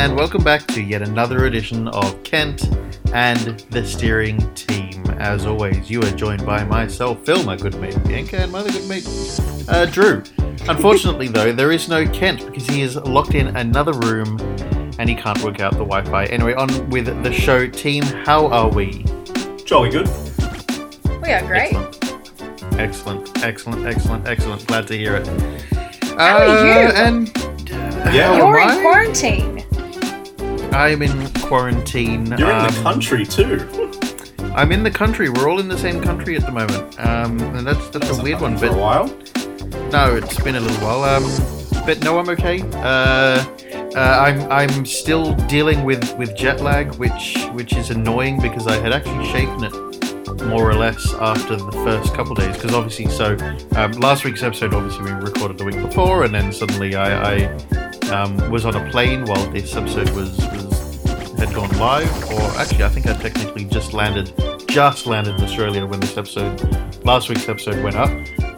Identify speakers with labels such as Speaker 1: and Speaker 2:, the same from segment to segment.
Speaker 1: Hey, and welcome back to yet another edition of Kent and the Steering Team. As always, you are joined by myself, Phil, my good mate, Bianca, and my other good mate, uh, Drew. Unfortunately, though, there is no Kent because he is locked in another room and he can't work out the Wi Fi. Anyway, on with the show. Team, how are we?
Speaker 2: Jolly good.
Speaker 3: We are great.
Speaker 1: Excellent, excellent, excellent, excellent. excellent. Glad to hear it.
Speaker 3: How are
Speaker 1: Uh,
Speaker 3: you?
Speaker 1: And
Speaker 2: Yeah.
Speaker 1: how
Speaker 3: You're in
Speaker 1: I?
Speaker 3: quarantine.
Speaker 1: I'm in quarantine.
Speaker 2: You're in
Speaker 1: um,
Speaker 2: the country too.
Speaker 1: I'm in the country. We're all in the same country at the moment, um, and that's that's a weird one.
Speaker 2: For a while.
Speaker 1: no, it's been a little while. Um, but no, I'm okay. Uh, uh, I'm I'm still dealing with, with jet lag, which which is annoying because I had actually shaken it more or less after the first couple days. Because obviously, so um, last week's episode, obviously we recorded the week before, and then suddenly I, I um, was on a plane while this episode was was had gone live. Or actually, I think I technically just landed just landed in Australia when this episode last week's episode went up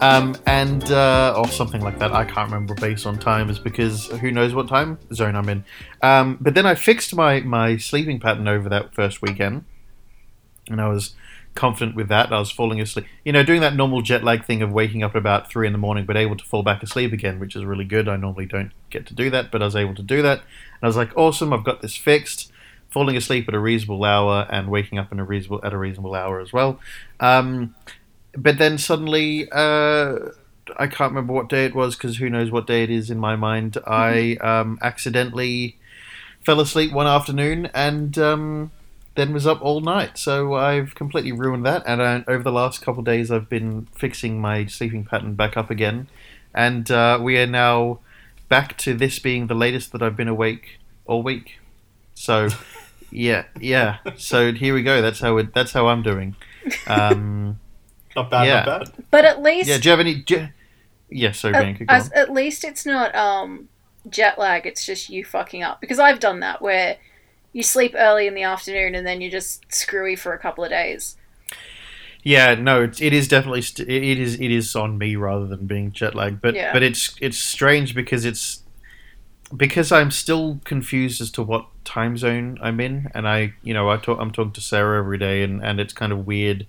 Speaker 1: um, and uh, or something like that. I can't remember based on time, is because who knows what time zone I'm in. Um, but then I fixed my my sleeping pattern over that first weekend, and I was confident with that. I was falling asleep, you know, doing that normal jet lag thing of waking up at about three in the morning, but able to fall back asleep again, which is really good. I normally don't get to do that, but I was able to do that. And I was like, awesome, I've got this fixed. Falling asleep at a reasonable hour and waking up in a reasonable at a reasonable hour as well. Um, but then suddenly, uh, I can't remember what day it was because who knows what day it is in my mind. I um, accidentally fell asleep one afternoon and um, then was up all night. So I've completely ruined that. And uh, over the last couple of days, I've been fixing my sleeping pattern back up again. And uh, we are now back to this being the latest that I've been awake all week. So, yeah, yeah. So here we go. That's how it. That's how I'm doing. Um,
Speaker 2: Not bad,
Speaker 1: Yeah.
Speaker 2: not bad.
Speaker 3: But at least,
Speaker 1: yeah. Do you have any? Do you, yeah. Sorry,
Speaker 3: at,
Speaker 1: Bianca. Go
Speaker 3: as- at least it's not um, jet lag. It's just you fucking up. Because I've done that where you sleep early in the afternoon and then you're just screwy for a couple of days.
Speaker 1: Yeah, no, it's, it is definitely st- it it is it is on me rather than being jet lag. But
Speaker 3: Yeah.
Speaker 1: but it's it's strange because it's because I'm still confused as to what time zone I'm in, and I you know I talk I'm talking to Sarah every day, and and it's kind of weird,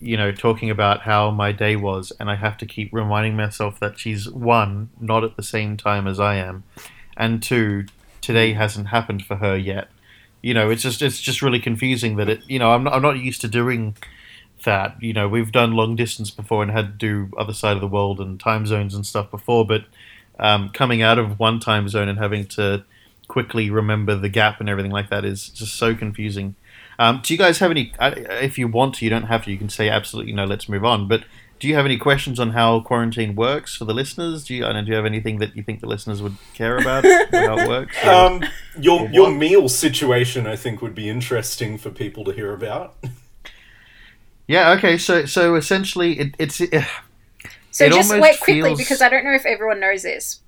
Speaker 1: you know, talking about how my day was, and I have to keep reminding myself that she's one not at the same time as I am, and two today hasn't happened for her yet. You know, it's just it's just really confusing that it you know I'm not I'm not used to doing that you know we've done long distance before and had to do other side of the world and time zones and stuff before but um, coming out of one time zone and having to quickly remember the gap and everything like that is just so confusing. Um, do you guys have any if you want to you don't have to you can say absolutely no let's move on but do you have any questions on how quarantine works for the listeners? Do you, I don't know, do you have anything that you think the listeners would care about how it works or-
Speaker 2: Um, your your meal situation, I think, would be interesting for people to hear about.
Speaker 1: yeah okay so so essentially it, it's uh,
Speaker 3: So
Speaker 1: It
Speaker 3: just wait quickly
Speaker 1: feels-
Speaker 3: because I don't know if everyone knows this.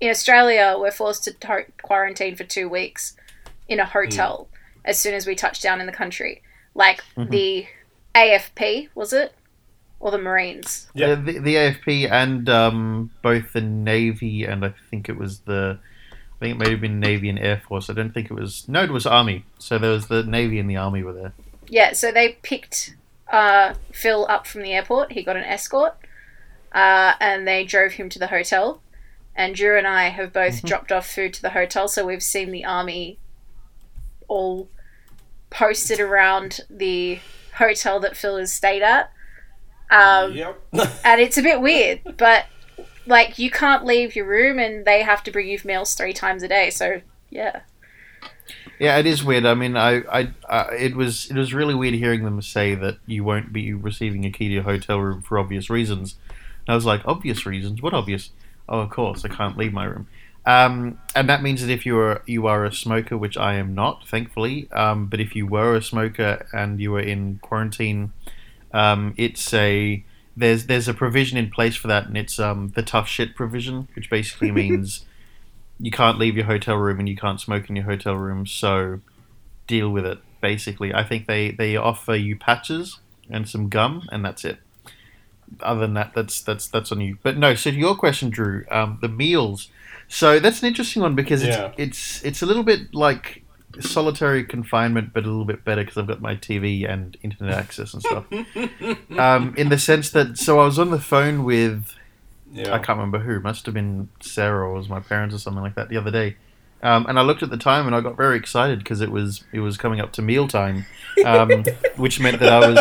Speaker 3: In Australia, we're forced to to- quarantine for two weeks in a hotel as soon as we touch down in the country. Like
Speaker 1: Mhm.
Speaker 3: the AFP, was it? Or the Marines?
Speaker 2: Yeah.
Speaker 1: The, the AFP and um, both the Navy and I think it was the, I think it may have been Navy and Air Force. I don't think it was. No, it was Army. So there was the Navy and the Army were there.
Speaker 3: Yeah, so they picked uh, Phil up from the airport. He got an escort, uh, and they drove him to the hotel. And Drew and I have both
Speaker 1: Mhm.
Speaker 3: dropped off food to the hotel, so we've seen the army all posted around the hotel that Phil has stayed at. Um,
Speaker 2: yep.
Speaker 3: and it's a bit weird, but like you can't leave your room, and they have to bring you meals three times a day. So yeah,
Speaker 1: Yeah, it is weird. I mean, I, I, uh, it was, it was really weird hearing them say that you won't be receiving a key to your hotel room for obvious reasons. And I was like, obvious reasons? What obvious? Oh, of course, I can't leave my room. Um, and that means that if you are you are a smoker, which I am not, thankfully. Um, but if you were a smoker and you were in quarantine, um, it's a there's there's a provision in place for that, and it's um, the tough shit provision, which basically means you can't leave your hotel room and you can't smoke in your hotel room. So deal with it. Basically, I think they they offer you patches and some gum, and that's it. Other than that, that's that's that's on you. But no. So to your question, Drew, um, the meals. So that's an interesting one because it's
Speaker 2: Yeah.
Speaker 1: it's it's a little bit like solitary confinement, but a little bit better because I've got my TV and internet access and stuff. um, in the sense that, so I was on the phone with
Speaker 2: Yeah.
Speaker 1: I can't remember who. Must have been Sarah or was my parents or something like that the other day. Um, and I looked at the time and I got very excited because it was it was coming up to mealtime, um, which meant that I was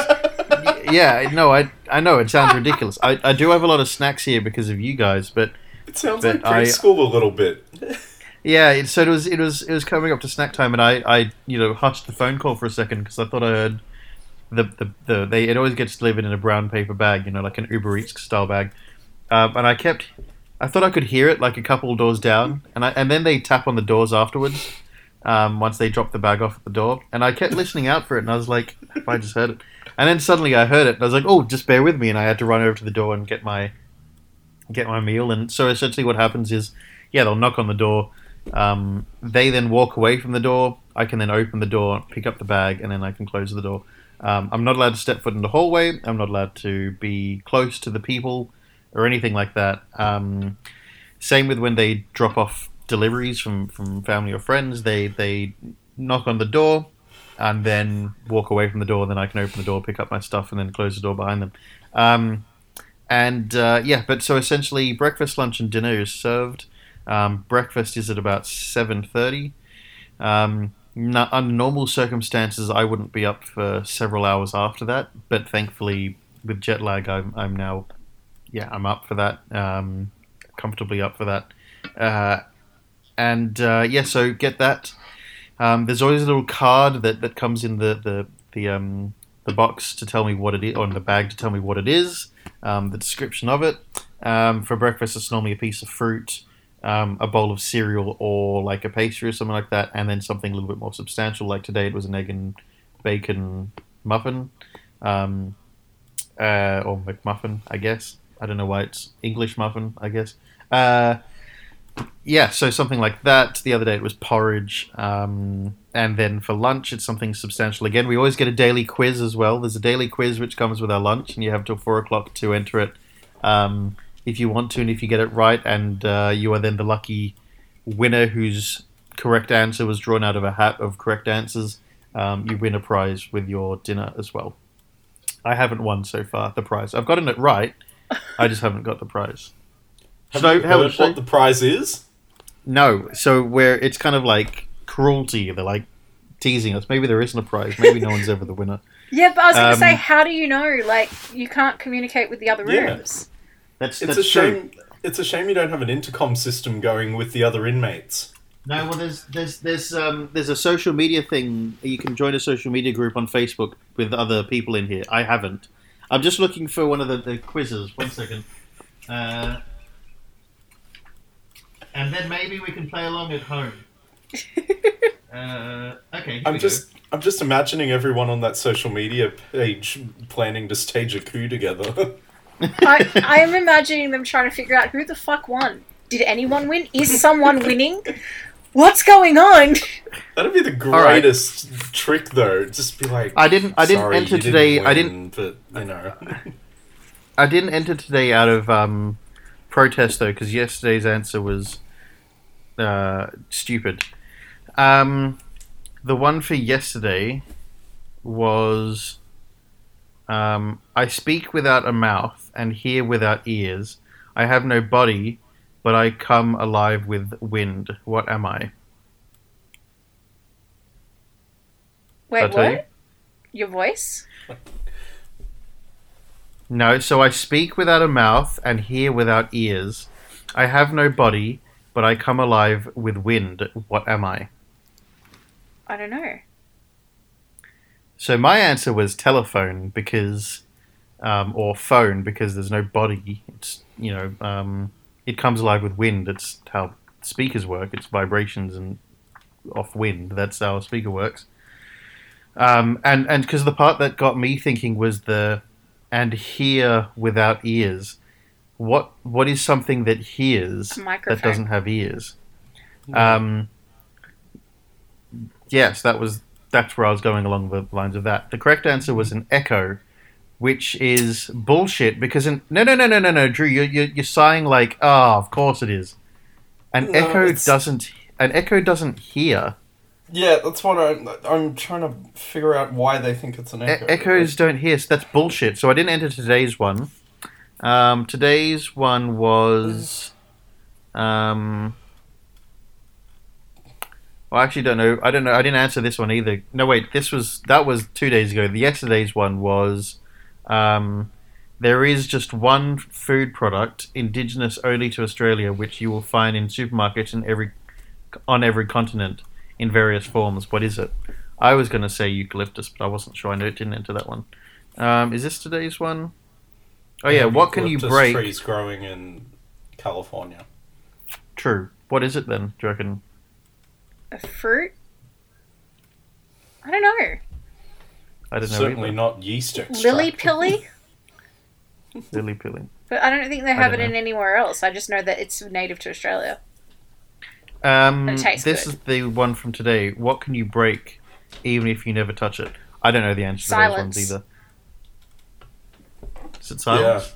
Speaker 1: yeah no I I know it sounds ridiculous. I, I do have a lot of snacks here because of you guys, but
Speaker 2: It sounds
Speaker 1: But
Speaker 2: like
Speaker 1: I-
Speaker 2: preschool a little bit.
Speaker 1: yeah, it, so it was it was it was coming up to snack time and I, I you know hushed the phone call for a second because I thought I heard the, the the they it always gets delivered in a brown paper bag, you know, like an Uber Eats style bag, um, and I kept I thought I could hear it like a couple of doors down, and I and then they tap on the doors afterwards. Um, once they drop the bag off at the door, and I kept listening out for it, and I was like, "If I just heard it," and then suddenly I heard it, and I was like, "Oh, just bear with me," and I had to run over to the door and get my get my meal. And so essentially, what happens is, yeah, they'll knock on the door. Um, they then walk away from the door. I can then open the door, pick up the bag, and then I can close the door. Um, I'm not allowed to step foot in the hallway. I'm not allowed to be close to the people or anything like that. Um, same with when they drop off deliveries from, from family or friends. They they knock on the door and then walk away from the door. Then I can open the door, pick up my stuff, and then close the door behind them. Um, and uh, yeah, but so essentially, breakfast, lunch, and dinner is served. Um, breakfast is at about seven thirty. Um, no, under normal circumstances, I wouldn't be up for several hours after that. But thankfully, with jet lag, I'm, I'm now, yeah, I'm up for that. Um, comfortably up for that. Uh, and uh, yeah, so get that. Um, there's always a little card that, that comes in the the the um, the box to tell me what it is, or in the bag to tell me what it is, um, the description of it. Um, for breakfast, it's normally a piece of fruit, um, a bowl of cereal, or like a pastry or something like that, and then something a little bit more substantial. Like today, it was an egg and bacon muffin, um, uh, or McMuffin, I guess. I don't know why it's English muffin, I guess. Uh, yeah, so something like that. The other day it was porridge. Um, and then for lunch, it's something substantial. Again, we always get a daily quiz as well. There's a daily quiz which comes with our lunch, and you have till four o'clock to enter it um, if you want to, and if you get it right, and uh, you are then the lucky winner whose correct answer was drawn out of a hat of correct answers. Um, you win a prize with your dinner as well. I haven't won so far the prize. I've gotten it right. I just haven't got the prize.
Speaker 2: Have
Speaker 1: So,
Speaker 2: you
Speaker 1: how
Speaker 2: heard what
Speaker 1: you-
Speaker 2: the prize is?
Speaker 1: No, so where it's kind of like cruelty. They're like teasing us. Maybe there isn't a prize. Maybe no one's ever the winner.
Speaker 3: Yeah, but I was going to
Speaker 1: Um,
Speaker 3: say, how do you know? Like, you can't communicate with the other
Speaker 2: Yeah.
Speaker 3: rooms.
Speaker 1: That's
Speaker 2: It's a
Speaker 1: true.
Speaker 2: shame. It's a shame you don't have an intercom system going with the other inmates.
Speaker 1: No, well, there's there's there's um there's a social media thing. You can join a social media group on Facebook with other people in here. I haven't. I'm just looking for one of the, the quizzes. One second. Uh, and then maybe we can play along at home. Uh, okay. here
Speaker 2: I'm
Speaker 1: we
Speaker 2: just I'm just imagining everyone on that social media page planning to stage a coup together.
Speaker 3: I, I am imagining them trying to figure out who the fuck won. Did anyone win? Is someone winning? What's going on?
Speaker 2: That'd be the
Speaker 1: right.
Speaker 2: greatest trick, though. Just be like,
Speaker 1: I didn't. I didn't
Speaker 2: "Sorry,
Speaker 1: enter
Speaker 2: you
Speaker 1: today. I
Speaker 2: win,"
Speaker 1: didn't.
Speaker 2: But you know,
Speaker 1: I didn't enter today out of um, protest though, because yesterday's answer was uh, stupid. Um, the one for yesterday was um, I speak without a mouth and hear without ears. I have no body, but I come alive with wind. What am I?
Speaker 3: Wait,
Speaker 1: I'll
Speaker 3: what?
Speaker 1: you.
Speaker 3: Your voice?
Speaker 1: No, so I speak without a mouth and hear without ears. I have no body, but I come alive with wind. What am I?
Speaker 3: I don't know.
Speaker 1: So my answer was telephone because, um, or phone because there's no body. It's you know, um, it comes alive with wind. It's how speakers work. It's vibrations and off wind. That's how a speaker works. Um, and and because the part that got me thinking was the and hear without ears. What what is something that hears that doesn't have ears? Um, yes, that was that's where I was going along the lines of that. The correct answer was an echo, which is bullshit because in, no no no no no no Drew you're you're, you're sighing like oh of course it is. An
Speaker 2: No,
Speaker 1: echo
Speaker 2: it's-
Speaker 1: doesn't an echo doesn't hear.
Speaker 2: Yeah, that's what I'm. I'm trying to figure out why they think it's an
Speaker 1: E-
Speaker 2: echo.
Speaker 1: echoes don't hear. So that's bullshit. So I didn't enter today's one. Um, today's one was. Um, well, I actually don't know. I don't know. I didn't answer this one either. No, wait. This was that was two days ago. The yesterday's one was. Um, there is just one food product indigenous only to Australia, which you will find in supermarkets in every on every continent in various forms. What is it? I was going to say eucalyptus, but I wasn't sure. I didn't enter that one. Um, is this today's one? Oh yeah. What can you break?
Speaker 2: Trees growing in California.
Speaker 1: True. What is it then? Do you reckon?
Speaker 3: A fruit? I don't know.
Speaker 1: I don't know.
Speaker 2: Certainly
Speaker 1: either.
Speaker 2: not yeast extract.
Speaker 3: Lily pilly?
Speaker 1: Lily pilling.
Speaker 3: But I don't think they have it
Speaker 1: don't
Speaker 3: in anywhere else. I just know that it's native to Australia.
Speaker 1: Um, this
Speaker 3: good.
Speaker 1: is the one from today. What can you break, even if you never touch it? I don't know the answer to those ones either. Is it silence?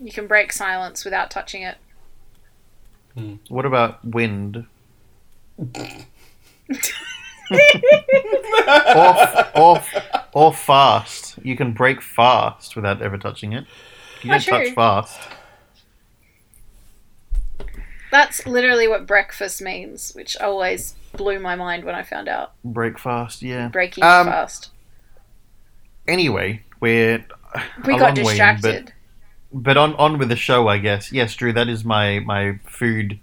Speaker 3: You can break silence without touching it.
Speaker 1: What about wind? or, or, or fast. You can break fast without ever touching it. You
Speaker 3: Oh,
Speaker 1: don't touch fast.
Speaker 3: That's literally what breakfast means, which always blew my mind when I found out.
Speaker 1: Break fast, yeah.
Speaker 3: Breaking
Speaker 1: Um,
Speaker 3: fast.
Speaker 1: Anyway, we're
Speaker 3: We got
Speaker 1: long way
Speaker 3: distracted.
Speaker 1: but but on on with the show, I guess. Yes, Drew, that is my my food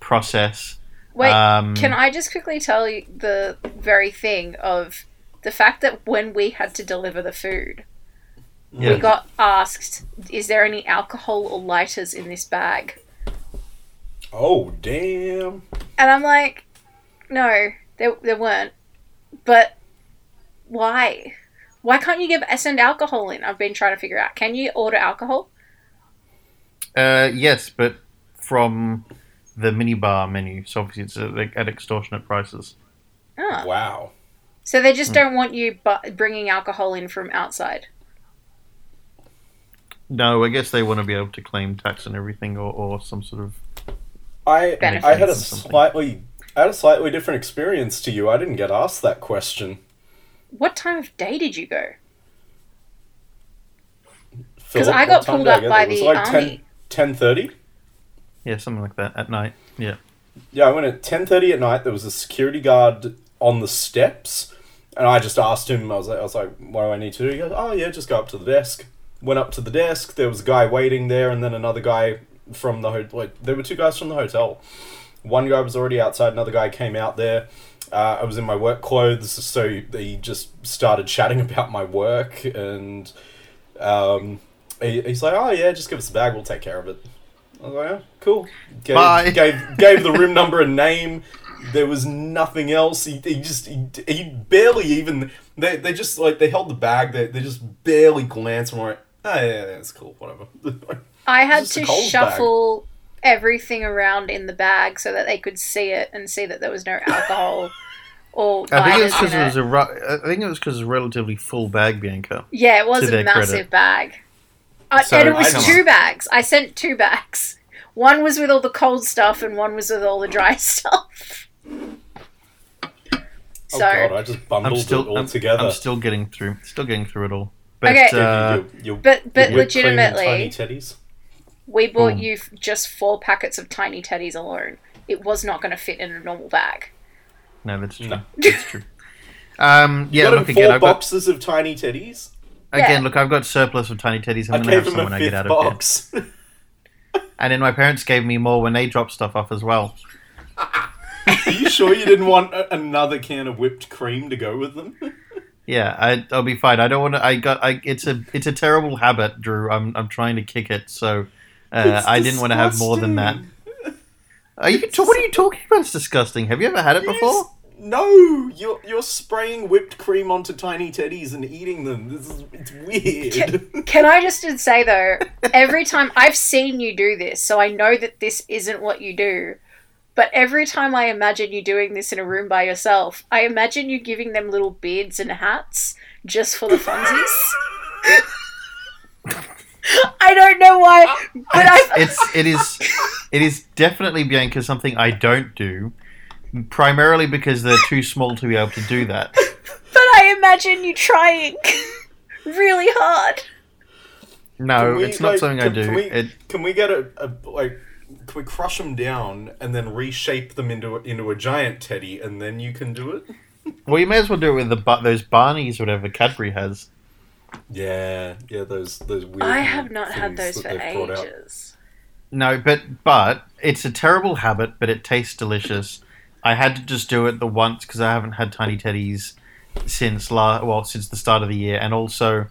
Speaker 1: process.
Speaker 3: Wait,
Speaker 1: um,
Speaker 3: can I just quickly tell you the very thing of the fact that when we had to deliver the food,
Speaker 1: Yeah.
Speaker 3: we got asked, "Is there any alcohol or lighters in this bag?"
Speaker 2: Oh damn!
Speaker 3: And I'm like, "No, there there weren't." But why? Why can't you give send alcohol in? I've been trying to figure out. Can you order alcohol?
Speaker 1: Uh, yes, but from the minibar menu. So obviously it's uh, like at extortionate prices.
Speaker 3: Oh.
Speaker 2: Wow.
Speaker 3: So they
Speaker 1: Hmm.
Speaker 3: just don't want you bu- bringing alcohol in from outside.
Speaker 1: No, I guess they want to be able to claim tax and everything, or, or some sort of.
Speaker 2: I I had a slightly I had a slightly different experience to you. I didn't get asked that question.
Speaker 3: What time of day did you go?
Speaker 2: Because
Speaker 3: I got pulled up by
Speaker 2: there? It was
Speaker 3: the
Speaker 2: like
Speaker 3: army.
Speaker 2: 10, 10.30?
Speaker 1: Yeah, something like that at night. Yeah.
Speaker 2: Yeah, I went at ten thirty at night. There was a security guard on the steps, and I just asked him. I was like, I was like, "What do I need to do?" He goes, "Oh yeah, just go up to the desk." Went up to the desk. There was a guy waiting there, and then another guy from the hotel. Like, there were two guys from the hotel. One guy was already outside. Another guy came out there. Uh, I was in my work clothes, so he just started chatting about my work, and um, he, he's like, "Oh yeah, just give us the bag. We'll take care of it." I was like, "Yeah, cool." Gave,
Speaker 1: Bye.
Speaker 2: Gave gave the room number and name. There was nothing else. He, he just he, he barely even they, they just like they held the bag. They, they just barely glanced and were like, "Oh yeah, yeah, that's cool, whatever."
Speaker 3: I had to
Speaker 2: shuffle. bag.
Speaker 3: Shuffle everything around in the bag so that they could see it and see that there was no alcohol or
Speaker 1: I think it was because
Speaker 3: in
Speaker 1: it was
Speaker 3: it.
Speaker 1: a. ru- I think it was because it was a relatively full bag, Bianca.
Speaker 3: Yeah, it was a massive
Speaker 1: credit.
Speaker 3: bag. I,
Speaker 1: So,
Speaker 3: and it was
Speaker 2: come
Speaker 3: two
Speaker 1: on.
Speaker 3: bags. I sent two bags. One was with all the cold stuff and one was with all the dry stuff.
Speaker 2: oh
Speaker 3: So
Speaker 2: god, I just
Speaker 1: I'm
Speaker 2: bundled it
Speaker 1: still.
Speaker 2: all
Speaker 1: I'm,
Speaker 2: together.
Speaker 1: I'm still getting through. Still getting through it all. But,
Speaker 3: Okay.
Speaker 1: Uh,
Speaker 2: You- you- you-
Speaker 3: But but
Speaker 2: you whipped
Speaker 3: legitimately,
Speaker 2: tiny teddies.
Speaker 3: We bought
Speaker 1: Mm.
Speaker 3: you just four packets of tiny teddies alone. It was not going to fit in a normal bag.
Speaker 1: no, that's true.
Speaker 2: No.
Speaker 1: That's true. Um, yeah, look again.
Speaker 2: four
Speaker 1: I've got
Speaker 2: boxes of tiny teddies.
Speaker 3: Yeah.
Speaker 1: again. Look, I've got surplus of tiny teddies. I'm
Speaker 2: I
Speaker 1: gonna have some
Speaker 2: a
Speaker 1: when I get
Speaker 2: fifth
Speaker 1: out of bed.
Speaker 2: box.
Speaker 1: And then my parents gave me more when they dropped stuff off as well.
Speaker 2: Are you sure you didn't want a- another can of whipped cream to go with them?
Speaker 1: Yeah, I, I'll be fine. I don't want to. I got. I. It's a. It's a terrible habit, Drew. I'm. I'm trying to kick it. So, uh, I didn't want to have more than that. Are you? ta- What are you talking about? It's disgusting. Have you ever had it
Speaker 2: Yes.
Speaker 1: before?
Speaker 2: No, you're you're spraying whipped cream onto tiny teddies and eating them. This is it's weird.
Speaker 3: Can I just say though, every time I've seen you do this, so I know that this isn't what you do. But every time I imagine you doing this in a room by yourself, I imagine you giving them little beards and hats just for the funsies. I don't know why, uh, but I.
Speaker 1: it's it is it is definitely Bianca something I don't do, primarily because they're too small to be able to do that.
Speaker 3: But I imagine you trying really hard.
Speaker 1: No,
Speaker 2: we,
Speaker 1: it's not
Speaker 2: like,
Speaker 1: something I
Speaker 2: can-
Speaker 1: do.
Speaker 2: Can we,
Speaker 1: It,
Speaker 2: can we get a, a like? Can we crush them down and then reshape them into a, into a giant teddy, and then you can do it?
Speaker 1: well, you may as well do it with the bu- those Barneys, whatever Cadbury has.
Speaker 2: Yeah, yeah. Those those weird.
Speaker 3: I have not had those for
Speaker 2: that they've out.
Speaker 3: ages.
Speaker 1: No, but but it's a terrible habit, but it tastes delicious. I had to just do it the once because I haven't had tiny teddies since la- well since the start of the year, and also,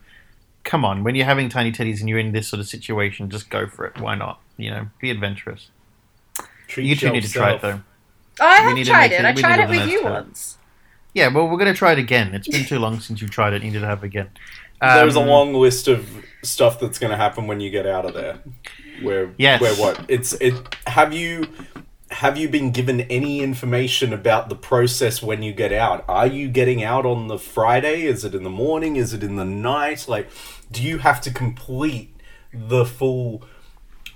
Speaker 1: come on, when you're having tiny teddies and you're in this sort of situation, just go for it. Why not? You know, be adventurous.
Speaker 2: Treat
Speaker 1: You two need to try it
Speaker 2: yourself.
Speaker 1: though.
Speaker 3: I
Speaker 1: We
Speaker 3: have tried it.
Speaker 1: it-
Speaker 3: I tried it with you once.
Speaker 1: Yeah, well, we're gonna try it again. It's been too long since you've tried it. You need to have it again.
Speaker 2: There's a
Speaker 1: Um,
Speaker 2: long list of stuff that's going to happen when you get out of there. Where
Speaker 1: Yes.
Speaker 2: where what? It's it. Have you have you been given any information about the process when you get out? Are you getting out on the Friday? Is it in the morning? Is it in the night? Like, do you have to complete the full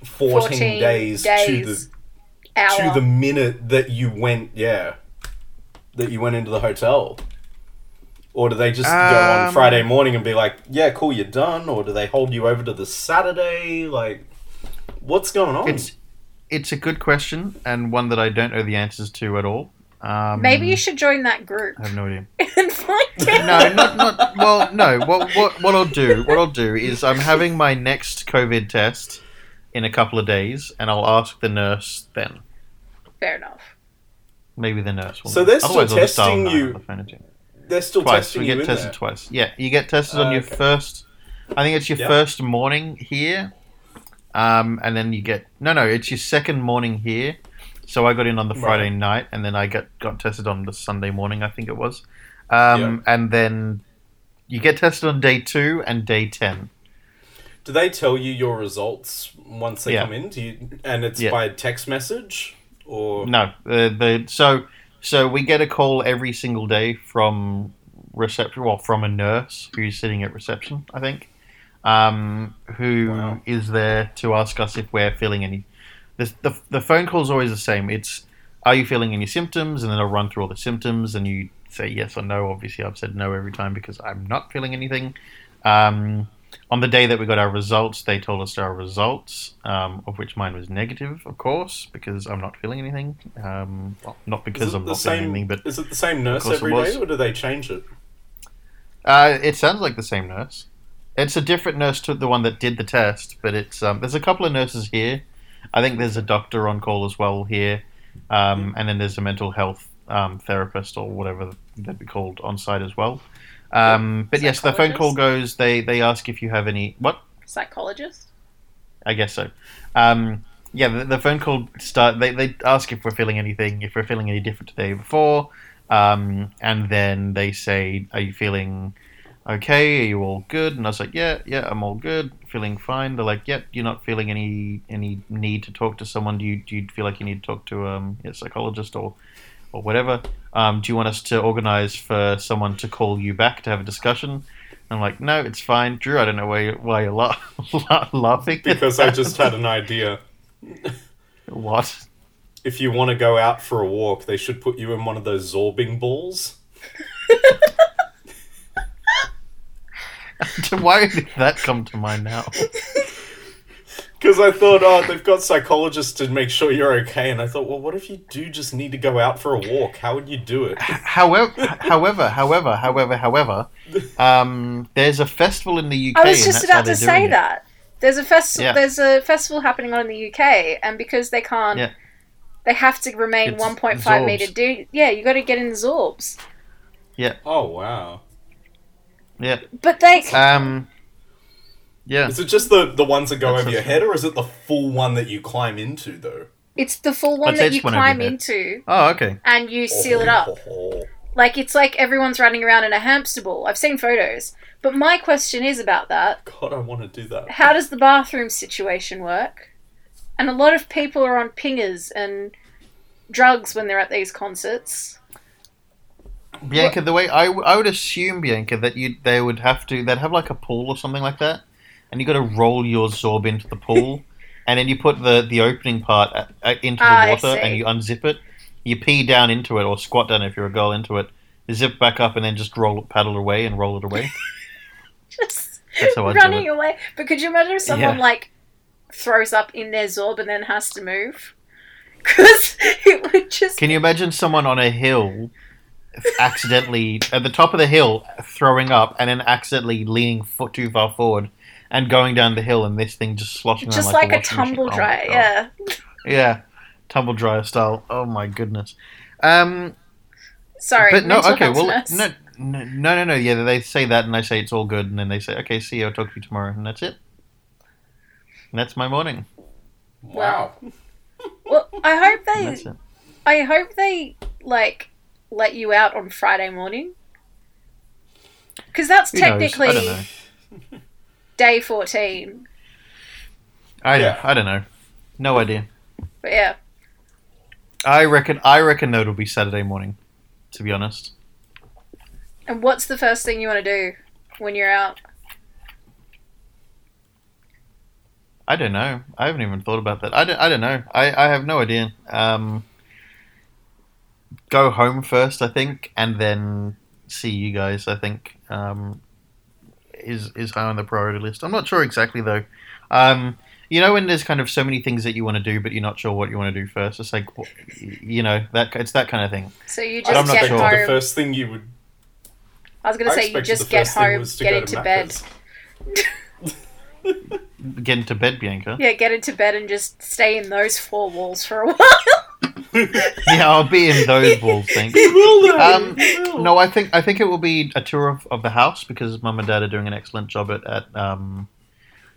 Speaker 2: 14,
Speaker 3: 14
Speaker 2: days,
Speaker 3: days,
Speaker 2: to the
Speaker 3: Hour.
Speaker 2: to the minute that you went? Yeah, that you went into the hotel. Or do they just go on
Speaker 1: Um,
Speaker 2: Friday morning and be like, "Yeah, cool, you're done"? Or do they hold you over to the Saturday? Like, what's going on?
Speaker 1: It's it's a good question and one that I don't know the answers to at all. Um,
Speaker 3: Maybe you should join that group
Speaker 1: I have no idea.
Speaker 3: and find out.
Speaker 1: No, not not. Well, no. What what what I'll do? What I'll do is I'm having my next COVID test in a couple of days, and I'll ask the nurse then.
Speaker 3: Fair enough.
Speaker 1: Maybe the nurse will.
Speaker 2: So
Speaker 1: know.
Speaker 2: they're still
Speaker 1: Otherwise, I'll just dial
Speaker 2: testing you
Speaker 1: the phone and check.
Speaker 2: They're still
Speaker 1: twice.
Speaker 2: testing
Speaker 1: We get tested
Speaker 2: there.
Speaker 1: twice. Yeah, you get tested on your
Speaker 2: Okay.
Speaker 1: first. I think it's your
Speaker 2: Yep.
Speaker 1: first morning here, um, and then you get no, no. It's your second morning here. So I got in on the
Speaker 2: Right.
Speaker 1: Friday night, and then I got got tested on the Sunday morning. I think it was, um, and then you get tested on day two and day ten.
Speaker 2: Do they tell you your results once they
Speaker 1: Yeah.
Speaker 2: come in? Do you, and it's
Speaker 1: Yeah.
Speaker 2: by text message or
Speaker 1: No, the the so so we get a call every single day from reception, well, from a nurse who's sitting at reception, I think, um, who is
Speaker 2: Wow.
Speaker 1: there to ask us if we're feeling any. The, the the phone call is always the same. It's are you feeling any symptoms, and then I'll run through all the symptoms, and you say yes or no. Obviously, I've said no every time because I'm not feeling anything. Um, on the day that we got our results, they told us our results, um, of which mine was negative, of course, because I'm not feeling anything. Um, well, not because I'm not feeling
Speaker 2: same?
Speaker 1: anything, but
Speaker 2: is it the same nurse every day, or do they change it?
Speaker 1: uh, it sounds like the same nurse. It's a different nurse to the one that did the test, but it's um, there's a couple of nurses here. I think there's a doctor on call as well here, um, and then there's a mental health um, therapist or whatever they'd be called on site as well. Um, but yes, the phone call goes. They they ask if you have any what
Speaker 3: Psychologist?
Speaker 1: I guess so. Um, yeah, the, the phone call start. They, they ask if we're feeling anything, if we're feeling any different to the day before, um, and then they say, "Are you feeling okay? Are you all good?" And I was like, "Yeah, yeah, I'm all good, feeling fine." They're like, "Yep, you're not feeling any any need to talk to someone. Do you do you feel like you need to talk to um, a psychologist or or whatever? Um, do you want us to organize for someone to call you back to have a discussion?" I'm like, no, it's fine, Drew. I don't know why you, why you're la- la- laughing.
Speaker 2: Because I just had an idea.
Speaker 1: What?
Speaker 2: If you want to go out for a walk, they should put you in one of those zorbing balls.
Speaker 1: Why did that come to mind now?
Speaker 2: Because I thought, oh, they've got psychologists to make sure you're okay, and I thought, well, what if you do just need to go out for a walk? How would you do it?
Speaker 1: However, however, however, however, however, um, there's a festival in the UK.
Speaker 3: I was just about to say
Speaker 1: doing it.
Speaker 3: that. There's a festival.
Speaker 1: Yeah.
Speaker 3: There's a festival happening on in the UK, and because they can't,
Speaker 1: Yeah.
Speaker 3: they have to remain
Speaker 1: It's
Speaker 3: 1.5
Speaker 1: Zorbs.
Speaker 3: meter deep. Yeah, you got to get in the Zorbs.
Speaker 2: Oh, wow.
Speaker 1: Yeah.
Speaker 3: But they,
Speaker 1: Um. Yeah.
Speaker 2: Is it just the, the ones that go
Speaker 1: That's
Speaker 2: over your
Speaker 1: a-
Speaker 2: head, or is it the full one that you climb into, though?
Speaker 3: it's the full one
Speaker 1: I'd
Speaker 3: that you
Speaker 1: one
Speaker 3: climb into,
Speaker 1: Oh, okay.
Speaker 3: and you seal it up. Oh. Like it's like everyone's running around in a hamster ball. I've seen photos, but my question is about that.
Speaker 2: God, I want to do that.
Speaker 3: How does the bathroom situation work? And a lot of people are on pingers and drugs when they're at these concerts.
Speaker 1: Bianca, the way I, w- I would assume Bianca that you they would have to they'd have like a pool or something like that, and you got to roll your Zorb into the pool, and then you put the the opening part uh, uh, into the
Speaker 3: Ah,
Speaker 1: water, and you unzip it. You pee down into it, or squat down if you're a girl into it. You zip back up, and then just roll it, paddle away, and roll it away.
Speaker 3: Just
Speaker 1: That's how I do
Speaker 3: running away. But could you imagine if someone
Speaker 1: Yeah.
Speaker 3: like throws up in their Zorb and then has to move? Because it would just.
Speaker 1: Can you imagine someone on a hill accidentally at the top of the hill throwing up, and then accidentally leaning foot too far forward? And going down the hill, and this thing just sloshing
Speaker 3: Just
Speaker 1: like,
Speaker 3: like a
Speaker 1: washing
Speaker 3: tumble
Speaker 1: Oh
Speaker 3: dryer,
Speaker 1: God.
Speaker 3: yeah.
Speaker 1: Yeah, tumble dryer style. Oh my goodness. Um,
Speaker 3: Sorry,
Speaker 1: but no, okay, well,
Speaker 3: nurse.
Speaker 1: no, no, no, no, no. Yeah, they say that, and I say it's all good, and then they say, "Okay, see you. I'll talk to you tomorrow," and that's it. And that's my morning.
Speaker 2: Wow.
Speaker 3: Well, I hope they.
Speaker 1: that's it.
Speaker 3: I hope they like let you out on Friday morning. Because that's
Speaker 1: Who knows?
Speaker 3: technically
Speaker 1: I don't know.
Speaker 3: day fourteen.
Speaker 1: I,
Speaker 2: Yeah.
Speaker 1: I don't know. No idea.
Speaker 3: But yeah,
Speaker 1: I reckon. I reckon though it'll be Saturday morning. To be honest.
Speaker 3: and what's the first thing you want to do when you're out?
Speaker 1: I don't know. I haven't even thought about that. I don't, I don't know. I, I have no idea. Um, go home first, I think, and then see you guys. I think um, is is high on the priority list. I'm not sure exactly though. Um, you know, when there's kind of so many things that you want to do, but you're not sure what you want to do first. It's like, you know, that it's that kind of thing.
Speaker 3: So you just
Speaker 2: I
Speaker 3: just
Speaker 1: not
Speaker 3: get
Speaker 1: sure.
Speaker 3: home.
Speaker 2: The first thing you would.
Speaker 3: I was gonna say you just get home, get into
Speaker 2: to
Speaker 3: bed.
Speaker 1: Get into bed, Bianca.
Speaker 3: Yeah, get into bed and just stay in those four walls for a while.
Speaker 1: yeah, I'll be in those balls. Thanks.
Speaker 2: He will though.
Speaker 1: Um,
Speaker 2: He will.
Speaker 1: No, I think I think it will be a tour of, of the house because mum and dad are doing an excellent job at, at um,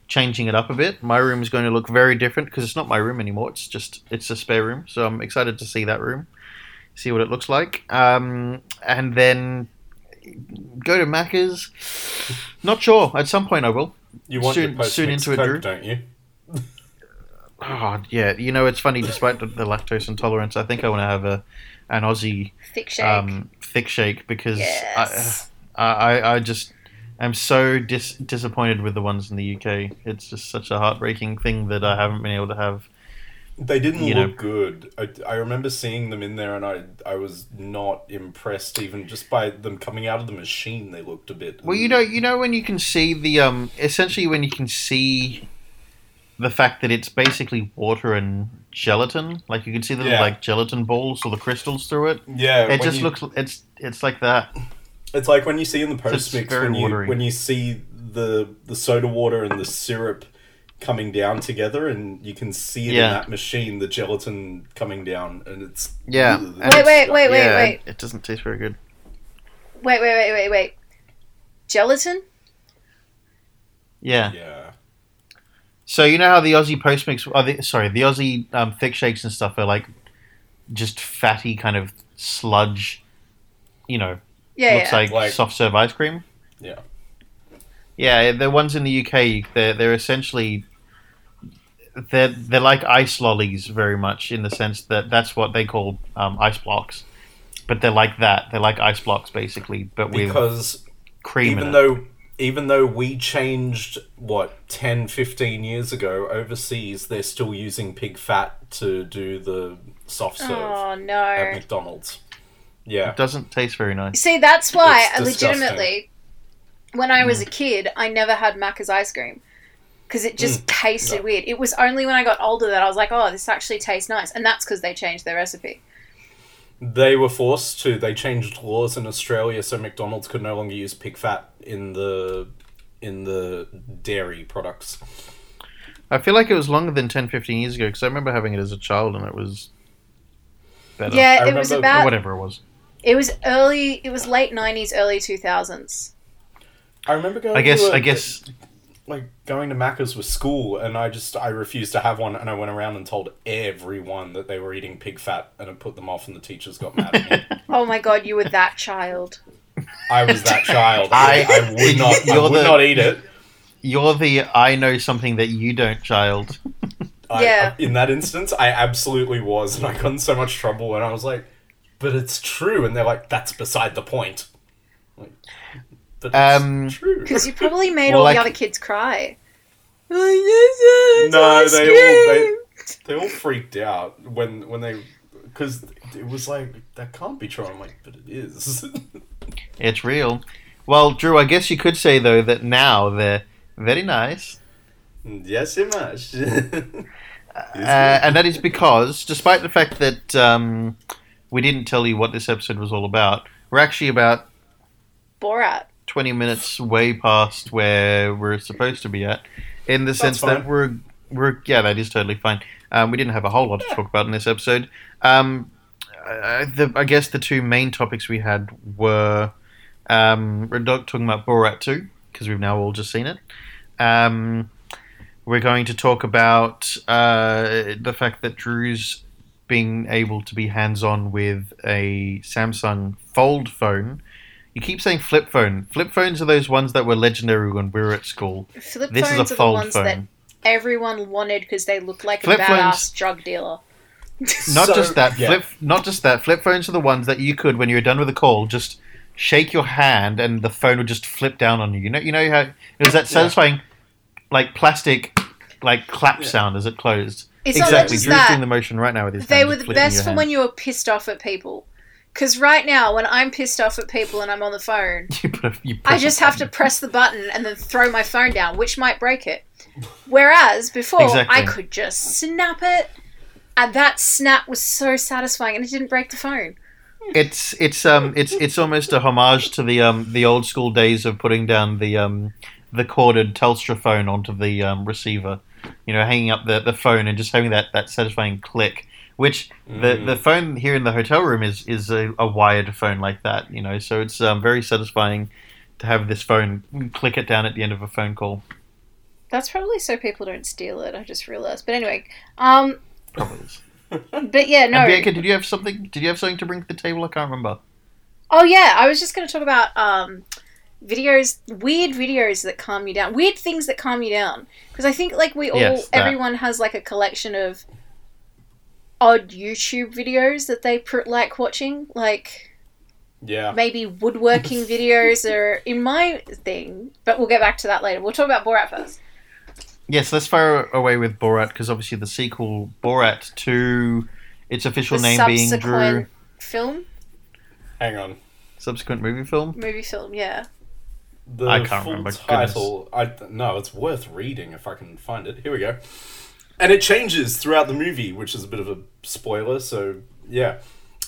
Speaker 1: changing it up a bit. My room is going to look very different because it's not my room anymore. It's just it's a spare room, so I'm excited to see that room, see what it looks like, um, and then go to Macca's. Not sure. At some point, I will.
Speaker 2: You want
Speaker 1: soon-
Speaker 2: your post
Speaker 1: soon into it,
Speaker 2: Coke,
Speaker 1: Drew.
Speaker 2: don't you?
Speaker 1: Oh yeah, you know it's funny. Despite the, the lactose intolerance, I think I want to have a an Aussie
Speaker 3: Thick shake.
Speaker 1: um, thick shake because
Speaker 3: yes.
Speaker 1: I, I I just am so dis- disappointed with the ones in the UK. It's just such a heartbreaking thing that I haven't been able to have.
Speaker 2: They didn't
Speaker 1: You
Speaker 2: look
Speaker 1: know.
Speaker 2: good. I, I remember seeing them in there, and I I was not impressed even just by them coming out of the machine. They looked a bit.
Speaker 1: Well, you know, you know when you can see the um, essentially when you can see the fact that it's basically water and gelatin, like you can see the
Speaker 2: Yeah.
Speaker 1: like gelatin balls or the crystals through it.
Speaker 2: yeah,
Speaker 1: It just
Speaker 2: you-
Speaker 1: looks, it's it's like that.
Speaker 2: It's like when you see in the post
Speaker 1: It's
Speaker 2: mix
Speaker 1: very
Speaker 2: when you
Speaker 1: watery.
Speaker 2: when you see the the soda water and the syrup coming down together, and you can see it
Speaker 1: Yeah.
Speaker 2: in that machine, the gelatin coming down, and it's
Speaker 1: Yeah.
Speaker 2: Ugh,
Speaker 1: Wait,
Speaker 2: it's
Speaker 3: wait, wait, wait,
Speaker 1: yeah,
Speaker 3: wait.
Speaker 1: It doesn't taste very good.
Speaker 3: Wait, wait, wait, wait, wait. Gelatin?
Speaker 1: Yeah.
Speaker 2: Yeah,
Speaker 1: So you know how the Aussie post mix, oh, the, sorry, the Aussie um, thick shakes and stuff are like just fatty kind of sludge. You know,
Speaker 3: Yeah,
Speaker 1: looks
Speaker 3: yeah.
Speaker 1: like,
Speaker 2: Like-
Speaker 1: soft serve ice cream.
Speaker 2: yeah.
Speaker 1: Yeah, the ones in the UK, they're they're essentially they're they're like ice lollies very much in the sense that that's what they call um, ice blocks, but they're like that. They're like ice blocks basically, but with
Speaker 2: Because
Speaker 1: cream in
Speaker 2: even
Speaker 1: it.
Speaker 2: though even though we changed what 10 15 years ago overseas they're still using pig fat to do the soft serve
Speaker 3: Oh
Speaker 2: at
Speaker 3: no.
Speaker 2: mcdonald's yeah
Speaker 1: it doesn't taste very nice.
Speaker 3: See, that's why
Speaker 2: It's
Speaker 3: I
Speaker 2: disgusting.
Speaker 3: legitimately, when I was a mm. kid, I never had Macca's ice cream because it just mm. tasted
Speaker 2: no.
Speaker 3: weird. It was only when I got older that I was like, "Oh, this actually tastes nice," and that's because they changed their recipe.
Speaker 2: They were forced to they changed laws in australia so mcdonald's could no longer use pig fat in the in the dairy products
Speaker 1: I feel like it was longer than 10, 15 years ago because I remember having it as a child and it was better.
Speaker 3: Yeah,
Speaker 2: I
Speaker 3: it was
Speaker 2: remember-
Speaker 1: or
Speaker 3: about.
Speaker 1: whatever it was.
Speaker 3: It was early. It was late nineties, early two thousands.
Speaker 2: i remember going
Speaker 1: I guess
Speaker 2: to a-
Speaker 1: I guess
Speaker 2: like going to Macca's with school, and I just I refused to have one, and I went around and told everyone that they were eating pig fat, and it put them off, and the teachers got mad at me.
Speaker 3: Oh my god, you were that child.
Speaker 2: I was that child.
Speaker 1: I-
Speaker 2: I, I would not. I
Speaker 1: You're
Speaker 2: would
Speaker 1: the-
Speaker 2: not eat it.
Speaker 1: you're the I know something that you don't child.
Speaker 2: I,
Speaker 3: Yeah.
Speaker 2: In that instance, I absolutely was, and I got in so much trouble, and I was like, "But it's true," and they're like, "That's beside the point." Like,
Speaker 1: Um,
Speaker 2: true.
Speaker 3: Because you probably made
Speaker 1: Well,
Speaker 3: all
Speaker 1: like-
Speaker 3: the other kids cry.
Speaker 2: No, they all they, they all freaked out when when they because it was like that can't be true. I'm like, but it is.
Speaker 1: It's real. Well, Drew, I guess you could say though that now they're very nice,
Speaker 2: yes, so much.
Speaker 1: uh, and that is because, despite the fact that um, we didn't tell you what this episode was all about, we're actually about
Speaker 3: Borat.
Speaker 1: 20 minutes way past where we're supposed to be at. In the sense that we're we're yeah that is totally fine. Um, we didn't have a whole lot to talk about in this episode. Um, uh, the, I guess the two main topics we had were um, we're not talking about Borat 2 because we've now all just seen it. Um, we're going to talk about uh, the fact that Drew's being able to be hands-on with a Samsung Fold phone you keep saying flip phone. Flip phones are those ones that were legendary when we were at school.
Speaker 3: Flip
Speaker 1: This is
Speaker 3: phones
Speaker 1: a
Speaker 3: are the
Speaker 1: fold
Speaker 3: ones that everyone wanted because they look like
Speaker 1: Flip
Speaker 3: a
Speaker 1: phones-
Speaker 3: badass drug dealer.
Speaker 1: Not
Speaker 2: So,
Speaker 1: just that,
Speaker 2: yeah.
Speaker 1: flip. Not just that. Flip phones are the ones that you could, when you were done with a call, just shake your hand and the phone would just flip down on you. You know, you know how it was that satisfying, like plastic, like clap
Speaker 2: Yeah.
Speaker 1: sound as it closed.
Speaker 3: It's not
Speaker 1: exactly.
Speaker 3: just
Speaker 1: Drew's
Speaker 3: that.
Speaker 1: doing the motion right now with his.
Speaker 3: They
Speaker 1: hand,
Speaker 3: were the best for
Speaker 1: hand.
Speaker 3: when you were pissed off at people. Because right now, when I'm pissed off at people and I'm on the phone,
Speaker 1: You put a, you
Speaker 3: I
Speaker 1: press a
Speaker 3: just have to
Speaker 1: button.
Speaker 3: press the button and then throw my phone down, which might break it. Whereas before,
Speaker 1: Exactly.
Speaker 3: I could just snap it, and that snap was so satisfying, and it didn't break the phone.
Speaker 1: It's it's um it's it's almost a homage to the um the old school days of putting down the um the corded Telstra phone onto the um, receiver. You know, hanging up the, the phone and just having that, that satisfying click. Which the,
Speaker 2: Mm.
Speaker 1: the phone here in the hotel room is is a, a wired phone like that. You know, so it's um, very satisfying to have this phone click it down at the end of a phone call.
Speaker 3: That's probably so people don't steal it. I just realized. But anyway, um,
Speaker 1: Probably is.
Speaker 3: but yeah, no.
Speaker 1: And Bianca, did you have something? Did you have something to bring to the table? I can't remember.
Speaker 3: Oh yeah, I was just going to talk about um, videos, weird videos that calm you down, weird things that calm you down. Because I think like we all,
Speaker 1: Yes,
Speaker 3: everyone has like a collection of odd YouTube videos that they pr- like watching, like
Speaker 2: yeah.
Speaker 3: maybe woodworking videos are in my thing. But we'll get back to that later. We'll talk about Borat first.
Speaker 1: Yes, let's fire away with Borat because obviously the sequel Borat to its official
Speaker 3: The
Speaker 1: name being Drew
Speaker 3: subsequent film,
Speaker 2: Hang on.
Speaker 1: subsequent movie film.
Speaker 3: movie film, yeah.
Speaker 2: The
Speaker 1: I can't
Speaker 2: full
Speaker 1: remember,
Speaker 2: title. I no, it's worth reading if I can find it. Here we go. And it changes throughout the movie, which is a bit of a spoiler. So yeah,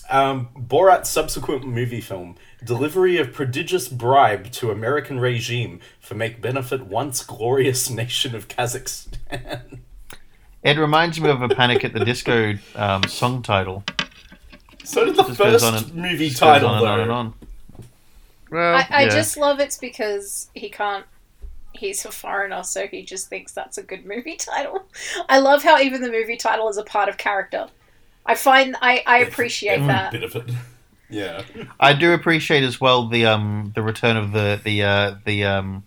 Speaker 2: um, Borat's subsequent movie film: delivery of prodigious bribe to American regime for make benefit once glorious nation of Kazakhstan.
Speaker 1: It reminds me of a Panic at the Disco um, song title.
Speaker 2: so did the
Speaker 1: Just goes
Speaker 2: first
Speaker 1: on and-
Speaker 2: movie title
Speaker 1: on and
Speaker 2: though.
Speaker 1: on and on. Well,
Speaker 3: I, I
Speaker 1: yeah.
Speaker 3: just love it's because he can't. He's a foreigner, so he just thinks that's a good movie title. I love how even the movie title is a part of character. I find I, I appreciate
Speaker 2: Every
Speaker 3: that.
Speaker 2: bit of it. Yeah.
Speaker 1: I do appreciate as well the um the return of the the uh, the um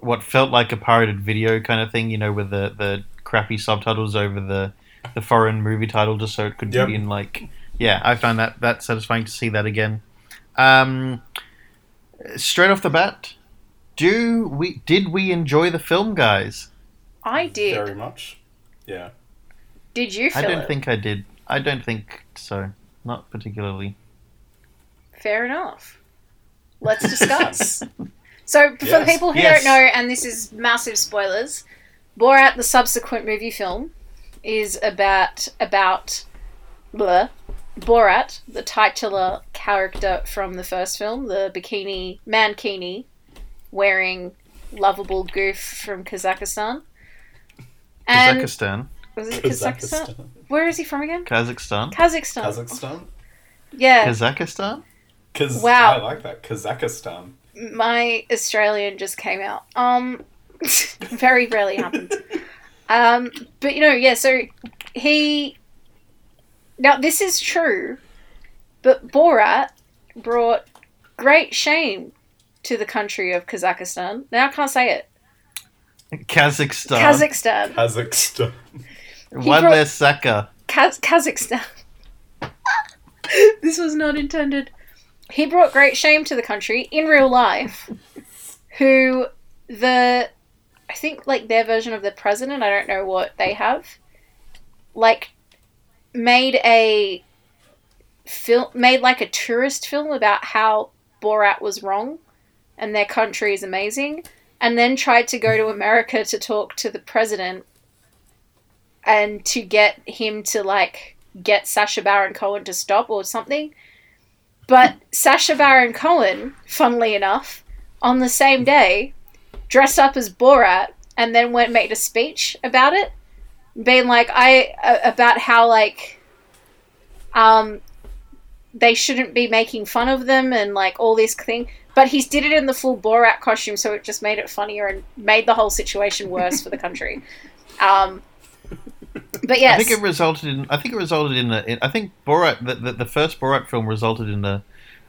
Speaker 1: what felt like a pirated video kind of thing. You know, with the the crappy subtitles over the the foreign movie title, just so it could
Speaker 2: Yep.
Speaker 1: be in like yeah. I found that that satisfying to see that again. Um, straight off the bat, do we did we enjoy the film, guys?
Speaker 3: I did.
Speaker 2: Very much. Yeah.
Speaker 3: Did you
Speaker 1: I don't
Speaker 3: it?
Speaker 1: think I did. I don't think so. Not particularly.
Speaker 3: Fair enough. Let's discuss. so, for the
Speaker 2: Yes.
Speaker 3: people who
Speaker 1: Yes.
Speaker 3: don't know, and this is massive spoilers, Borat, the subsequent movie film, is about about blah, Borat, the titular character from the first film, the bikini mankini, wearing lovable goof from Kazakhstan. And
Speaker 1: Kazakhstan.
Speaker 3: was it Kazakhstan? Where is he from again?
Speaker 1: Kazakhstan.
Speaker 3: Kazakhstan.
Speaker 2: Kazakhstan.
Speaker 3: Yeah,
Speaker 1: Kazakhstan.
Speaker 2: Kaz-
Speaker 3: Wow.
Speaker 2: I like that. Kazakhstan.
Speaker 3: my Australian just came out. Um, very rarely happens. Um, but you know, yeah. So he now this is true, but Borat brought great shame to the country of Kazakhstan. Now I can't say it.
Speaker 1: Kazakhstan.
Speaker 3: Kazakhstan.
Speaker 2: Kazakhstan.
Speaker 1: One
Speaker 3: brought-
Speaker 1: less sucker.
Speaker 3: Kaz- Kazakhstan. this was not intended. He brought great shame to the country in real life. Who the I think like their version of the president, I don't know what they have, like made a film made like a tourist film about how Borat was wrong and their country is amazing and then tried to go to America to talk to the president and to get him to like get Sacha Baron Cohen to stop or something. But Sacha Baron Cohen, funnily enough, on the same day, dressed up as Borat and then went and made a speech about it, being like I about how like um they shouldn't be making fun of them and like all this thing. But he did it in the full Borat costume, so it just made it funnier and made the whole situation worse for the country. Um, but yes,
Speaker 1: I think it resulted in. I think it resulted in. A, in I think Borat, the, the, the first Borat film, resulted in a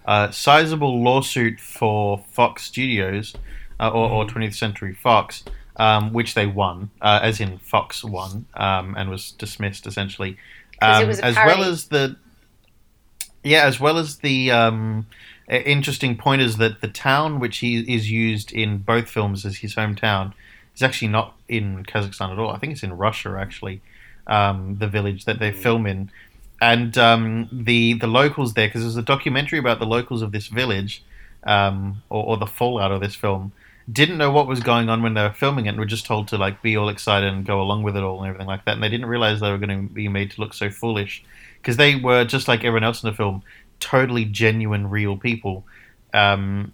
Speaker 1: uh, sizable lawsuit for Fox Studios uh, or, or 20th Century Fox, um, which they won, uh, as in Fox won, um, and was dismissed essentially, um,
Speaker 3: was a
Speaker 1: as
Speaker 3: parody.
Speaker 1: well as the. Yeah, as well as the um, interesting point is that the town which he is used in both films as his hometown is actually not in Kazakhstan at all. I think it's in Russia actually. Um, the village that they film in, and um, the the locals there because there's a documentary about the locals of this village, um, or, or the fallout of this film. Didn't know what was going on when they were filming it, and were just told to like be all excited and go along with it all and everything like that. And they didn't realize they were going to be made to look so foolish because they were just like everyone else in the film, totally genuine, real people. Um,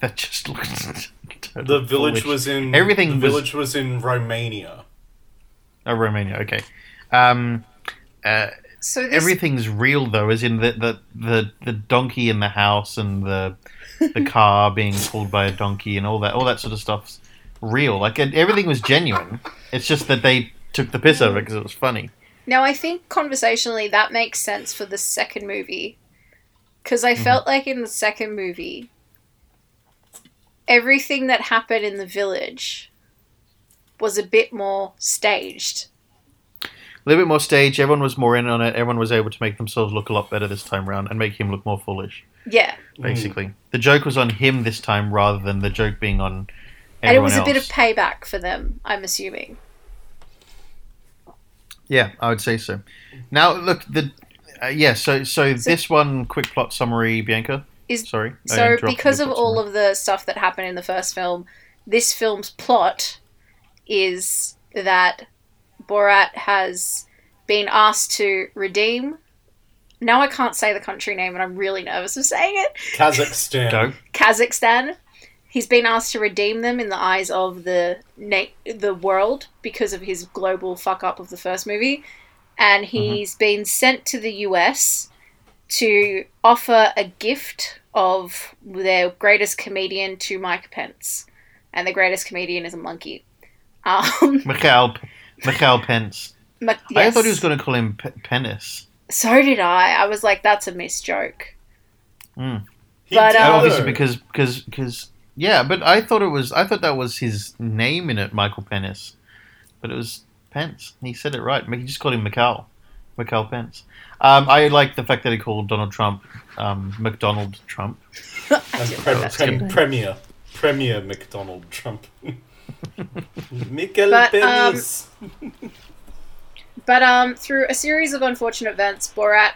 Speaker 1: that just looked.
Speaker 2: The village
Speaker 1: foolish.
Speaker 2: was in
Speaker 1: Everything
Speaker 2: The
Speaker 1: was-
Speaker 2: village was in Romania.
Speaker 1: Oh, Romania. Okay. Um, uh,
Speaker 3: so this
Speaker 1: everything's real though, as in the, the the the donkey in the house and the the car being pulled by a donkey and all that all that sort of stuff's real. Like and everything was genuine. It's just that they took the piss out of it because it was funny.
Speaker 3: Now, I think conversationally that makes sense for the second movie. Because I mm-hmm. felt like in the second movie, everything that happened in the village was a bit more staged.
Speaker 1: A little bit more staged. Everyone was more in on it. Everyone was able to make themselves look a lot better this time round and make him look more foolish.
Speaker 3: Yeah.
Speaker 1: Basically, the joke was on him this time rather than the joke being on
Speaker 3: And it was a bit of payback for them, I'm assuming.
Speaker 1: Yeah, I would say so. Now, look, the uh, yeah, so, so this one quick plot summary, Bianca.
Speaker 3: Is-
Speaker 1: sorry.
Speaker 3: So, because of all
Speaker 1: summary.
Speaker 3: of the stuff that happened in the first film, this film's plot is that Borat has been asked to redeem. Now I can't say the country name, and I'm really nervous of saying it.
Speaker 2: Kazakhstan.
Speaker 1: go.
Speaker 3: Kazakhstan. He's been asked to redeem them in the eyes of the na- the world because of his global fuck up of the first movie, and he's been sent to the US to offer a gift of their greatest comedian to Mike Pence, and the greatest comedian is a monkey. Um,
Speaker 1: Mikhail, Mikhail Pence.
Speaker 3: Ma-
Speaker 1: I thought he was going to call him P- Penis.
Speaker 3: So did I. I was like, that's a missed joke.
Speaker 2: He
Speaker 3: But, um,
Speaker 1: obviously, because because because yeah, but I thought it was I thought that was his name in it, Michael Penis, but it was Pence. He said it right. He just called him Mikhail, Mikhail Pence. Um, I like the fact that he called Donald Trump um, McDonald Trump.
Speaker 2: And
Speaker 3: did
Speaker 2: pre- pre- Premier. Premier McDonald Trump. Michael
Speaker 3: But, um, But um, through a series of unfortunate events, Borat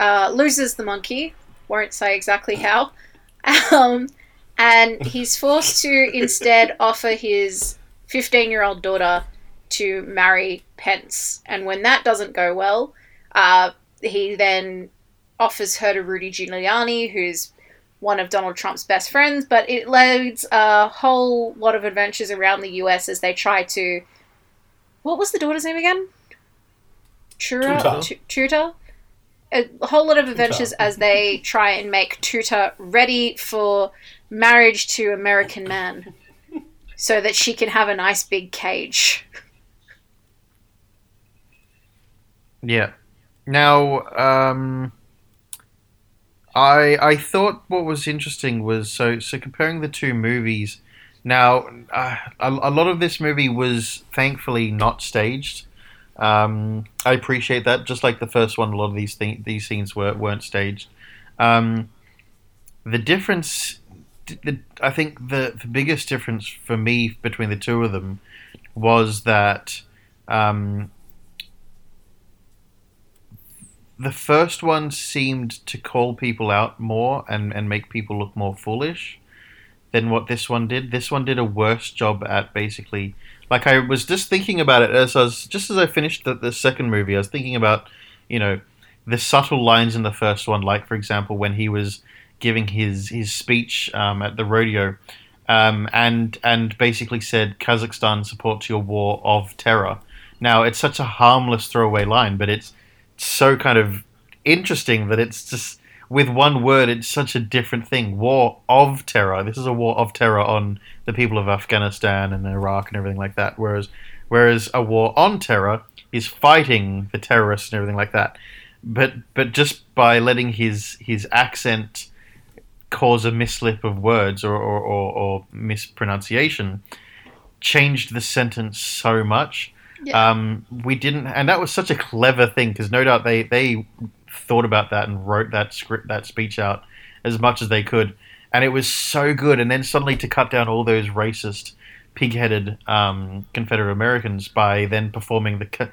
Speaker 3: uh, loses the monkey. Won't say exactly how. Um, and he's forced to instead offer his 15 year old daughter to marry Pence. And when that doesn't go well, uh, he then offers her to Rudy Giuliani, who's one of Donald Trump's best friends. But it leads a whole lot of adventures around the US as they try to. What was the daughter's name again? Tura?
Speaker 2: Tuta.
Speaker 3: Tu- Tuta? A whole lot of adventures as they try and make Tuta ready for marriage to American man so that she can have a nice big cage.
Speaker 1: Yeah. Now, um, I I thought what was interesting was so so comparing the two movies. Now, uh, a, a lot of this movie was thankfully not staged. Um, I appreciate that. Just like the first one, a lot of these th- these scenes were weren't staged. Um, the difference the, I think the the biggest difference for me between the two of them was that um, the first one seemed to call people out more and, and make people look more foolish than what this one did. This one did a worse job at basically like I was just thinking about it as I was just as I finished the, the second movie, I was thinking about, you know, the subtle lines in the first one, like for example when he was giving his his speech um, at the rodeo, um, and and basically said Kazakhstan supports your war of terror. Now it's such a harmless throwaway line, but it's so kind of interesting that it's just with one word, it's such a different thing. War of terror. This is a war of terror on the people of Afghanistan and Iraq and everything like that. Whereas, whereas a war on terror is fighting the terrorists and everything like that. But but just by letting his his accent cause a mislip of words or, or, or, or mispronunciation changed the sentence so much.
Speaker 3: Yeah.
Speaker 1: Um, we didn't, and that was such a clever thing because no doubt they they thought about that and wrote that script that speech out as much as they could, and it was so good. And then suddenly to cut down all those racist, pig-headed um, Confederate Americans by then performing the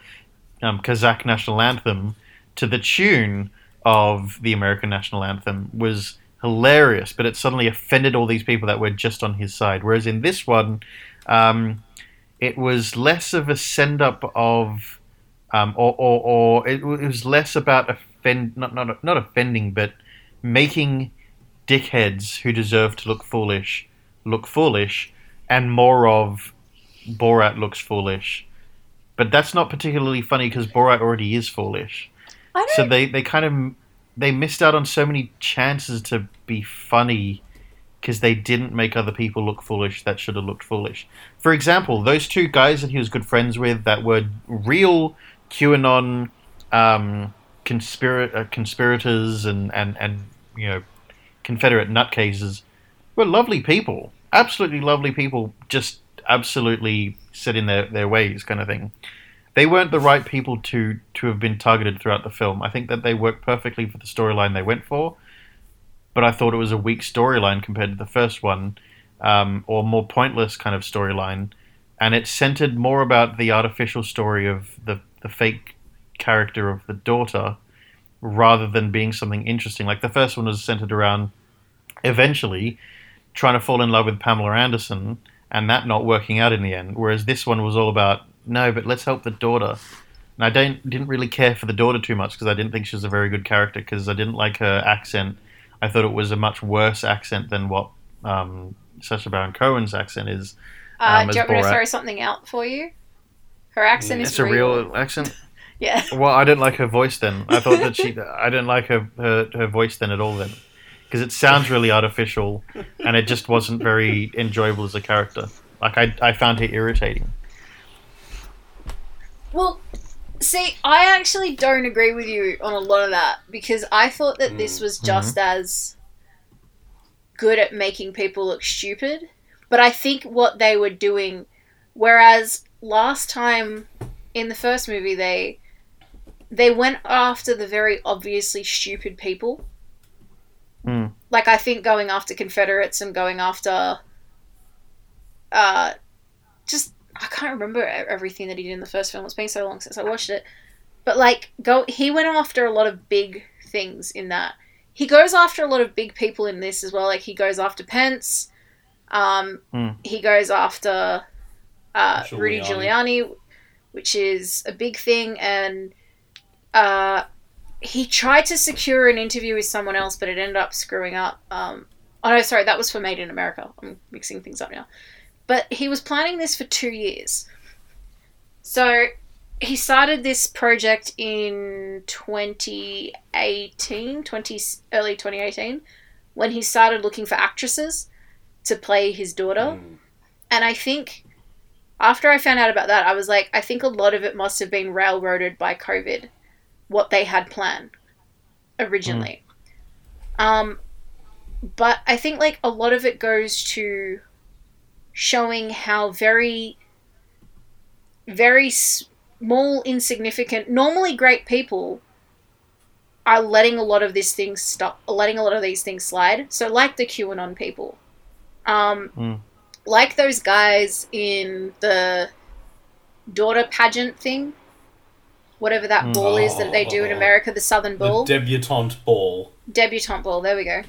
Speaker 1: um, Kazakh national anthem to the tune of the American national anthem was hilarious. But it suddenly offended all these people that were just on his side. Whereas in this one. Um, it was less of a send up of, um, or, or, or it, it was less about offend, not, not, not offending, but making dickheads who deserve to look foolish look foolish, and more of Borat looks foolish. But that's not particularly funny because Borat already is foolish.
Speaker 3: I don't.
Speaker 1: So they, they kind of they missed out on so many chances to be funny because they didn't make other people look foolish that should have looked foolish. For example, those two guys that he was good friends with that were real QAnon um, uh, conspirators and, and, and you know Confederate nutcases were lovely people, absolutely lovely people, just absolutely set in their, their ways kind of thing. They weren't the right people to to have been targeted throughout the film. I think that they worked perfectly for the storyline they went for, but I thought it was a weak storyline compared to the first one, um, or more pointless kind of storyline, and it centered more about the artificial story of the the fake character of the daughter, rather than being something interesting. Like the first one was centered around eventually trying to fall in love with Pamela Anderson and that not working out in the end. Whereas this one was all about no, but let's help the daughter. And I don't didn't really care for the daughter too much because I didn't think she was a very good character because I didn't like her accent. I thought it was a much worse accent than what um, Sacha Baron Cohen's accent is.
Speaker 3: uh,
Speaker 1: um,
Speaker 3: do you want me to throw something out for you? Her accent is
Speaker 1: It's a real accent.
Speaker 3: Yeah.
Speaker 1: Well, I didn't like her voice then. I thought that she. I didn't like her her, her voice then at all then, because it sounds really artificial, and it just wasn't very enjoyable as a character. Like I, I found her irritating.
Speaker 3: Well, see, I actually don't agree with you on a lot of that because I thought that this
Speaker 2: Mm.
Speaker 3: was just as good at making people look stupid. But I think what they were doing, whereas last time in the first movie they they went after the very obviously stupid people.
Speaker 1: Mm.
Speaker 3: Like I think going after Confederates and going after, uh, just I can't remember everything that he did in the first film. It's been so long since I watched it. But like go he went after a lot of big things in that. He goes after a lot of big people in this as well. Like he goes after Pence. Um,
Speaker 1: Hmm.
Speaker 3: he goes after uh, Rudy
Speaker 2: Giuliani.
Speaker 3: Giuliani, which is a big thing, and uh, he tried to secure an interview with someone else, but it ended up screwing up. Um, oh no, sorry, that was for Made in America. I'm mixing things up now. But he was planning this for two years. So he started this project in 2018, 20, early 2018, when he started looking for actresses to play his daughter.
Speaker 2: Mm.
Speaker 3: And I think after I found out about that, I was like, I think a lot of it must have been railroaded by COVID, what they had planned originally. Um, but I think like a lot of it goes to showing how very, very small, insignificant, normally great people are letting a lot of these things stop, letting a lot of these things slide. So like the QAnon people Um,
Speaker 1: Mm.
Speaker 3: like those guys in the daughter pageant thing, whatever that
Speaker 1: Mm.
Speaker 3: ball is that they do in
Speaker 2: Oh.
Speaker 3: America, the Southern
Speaker 2: The
Speaker 3: Ball,
Speaker 2: debutante ball.
Speaker 3: debutante ball. There we go.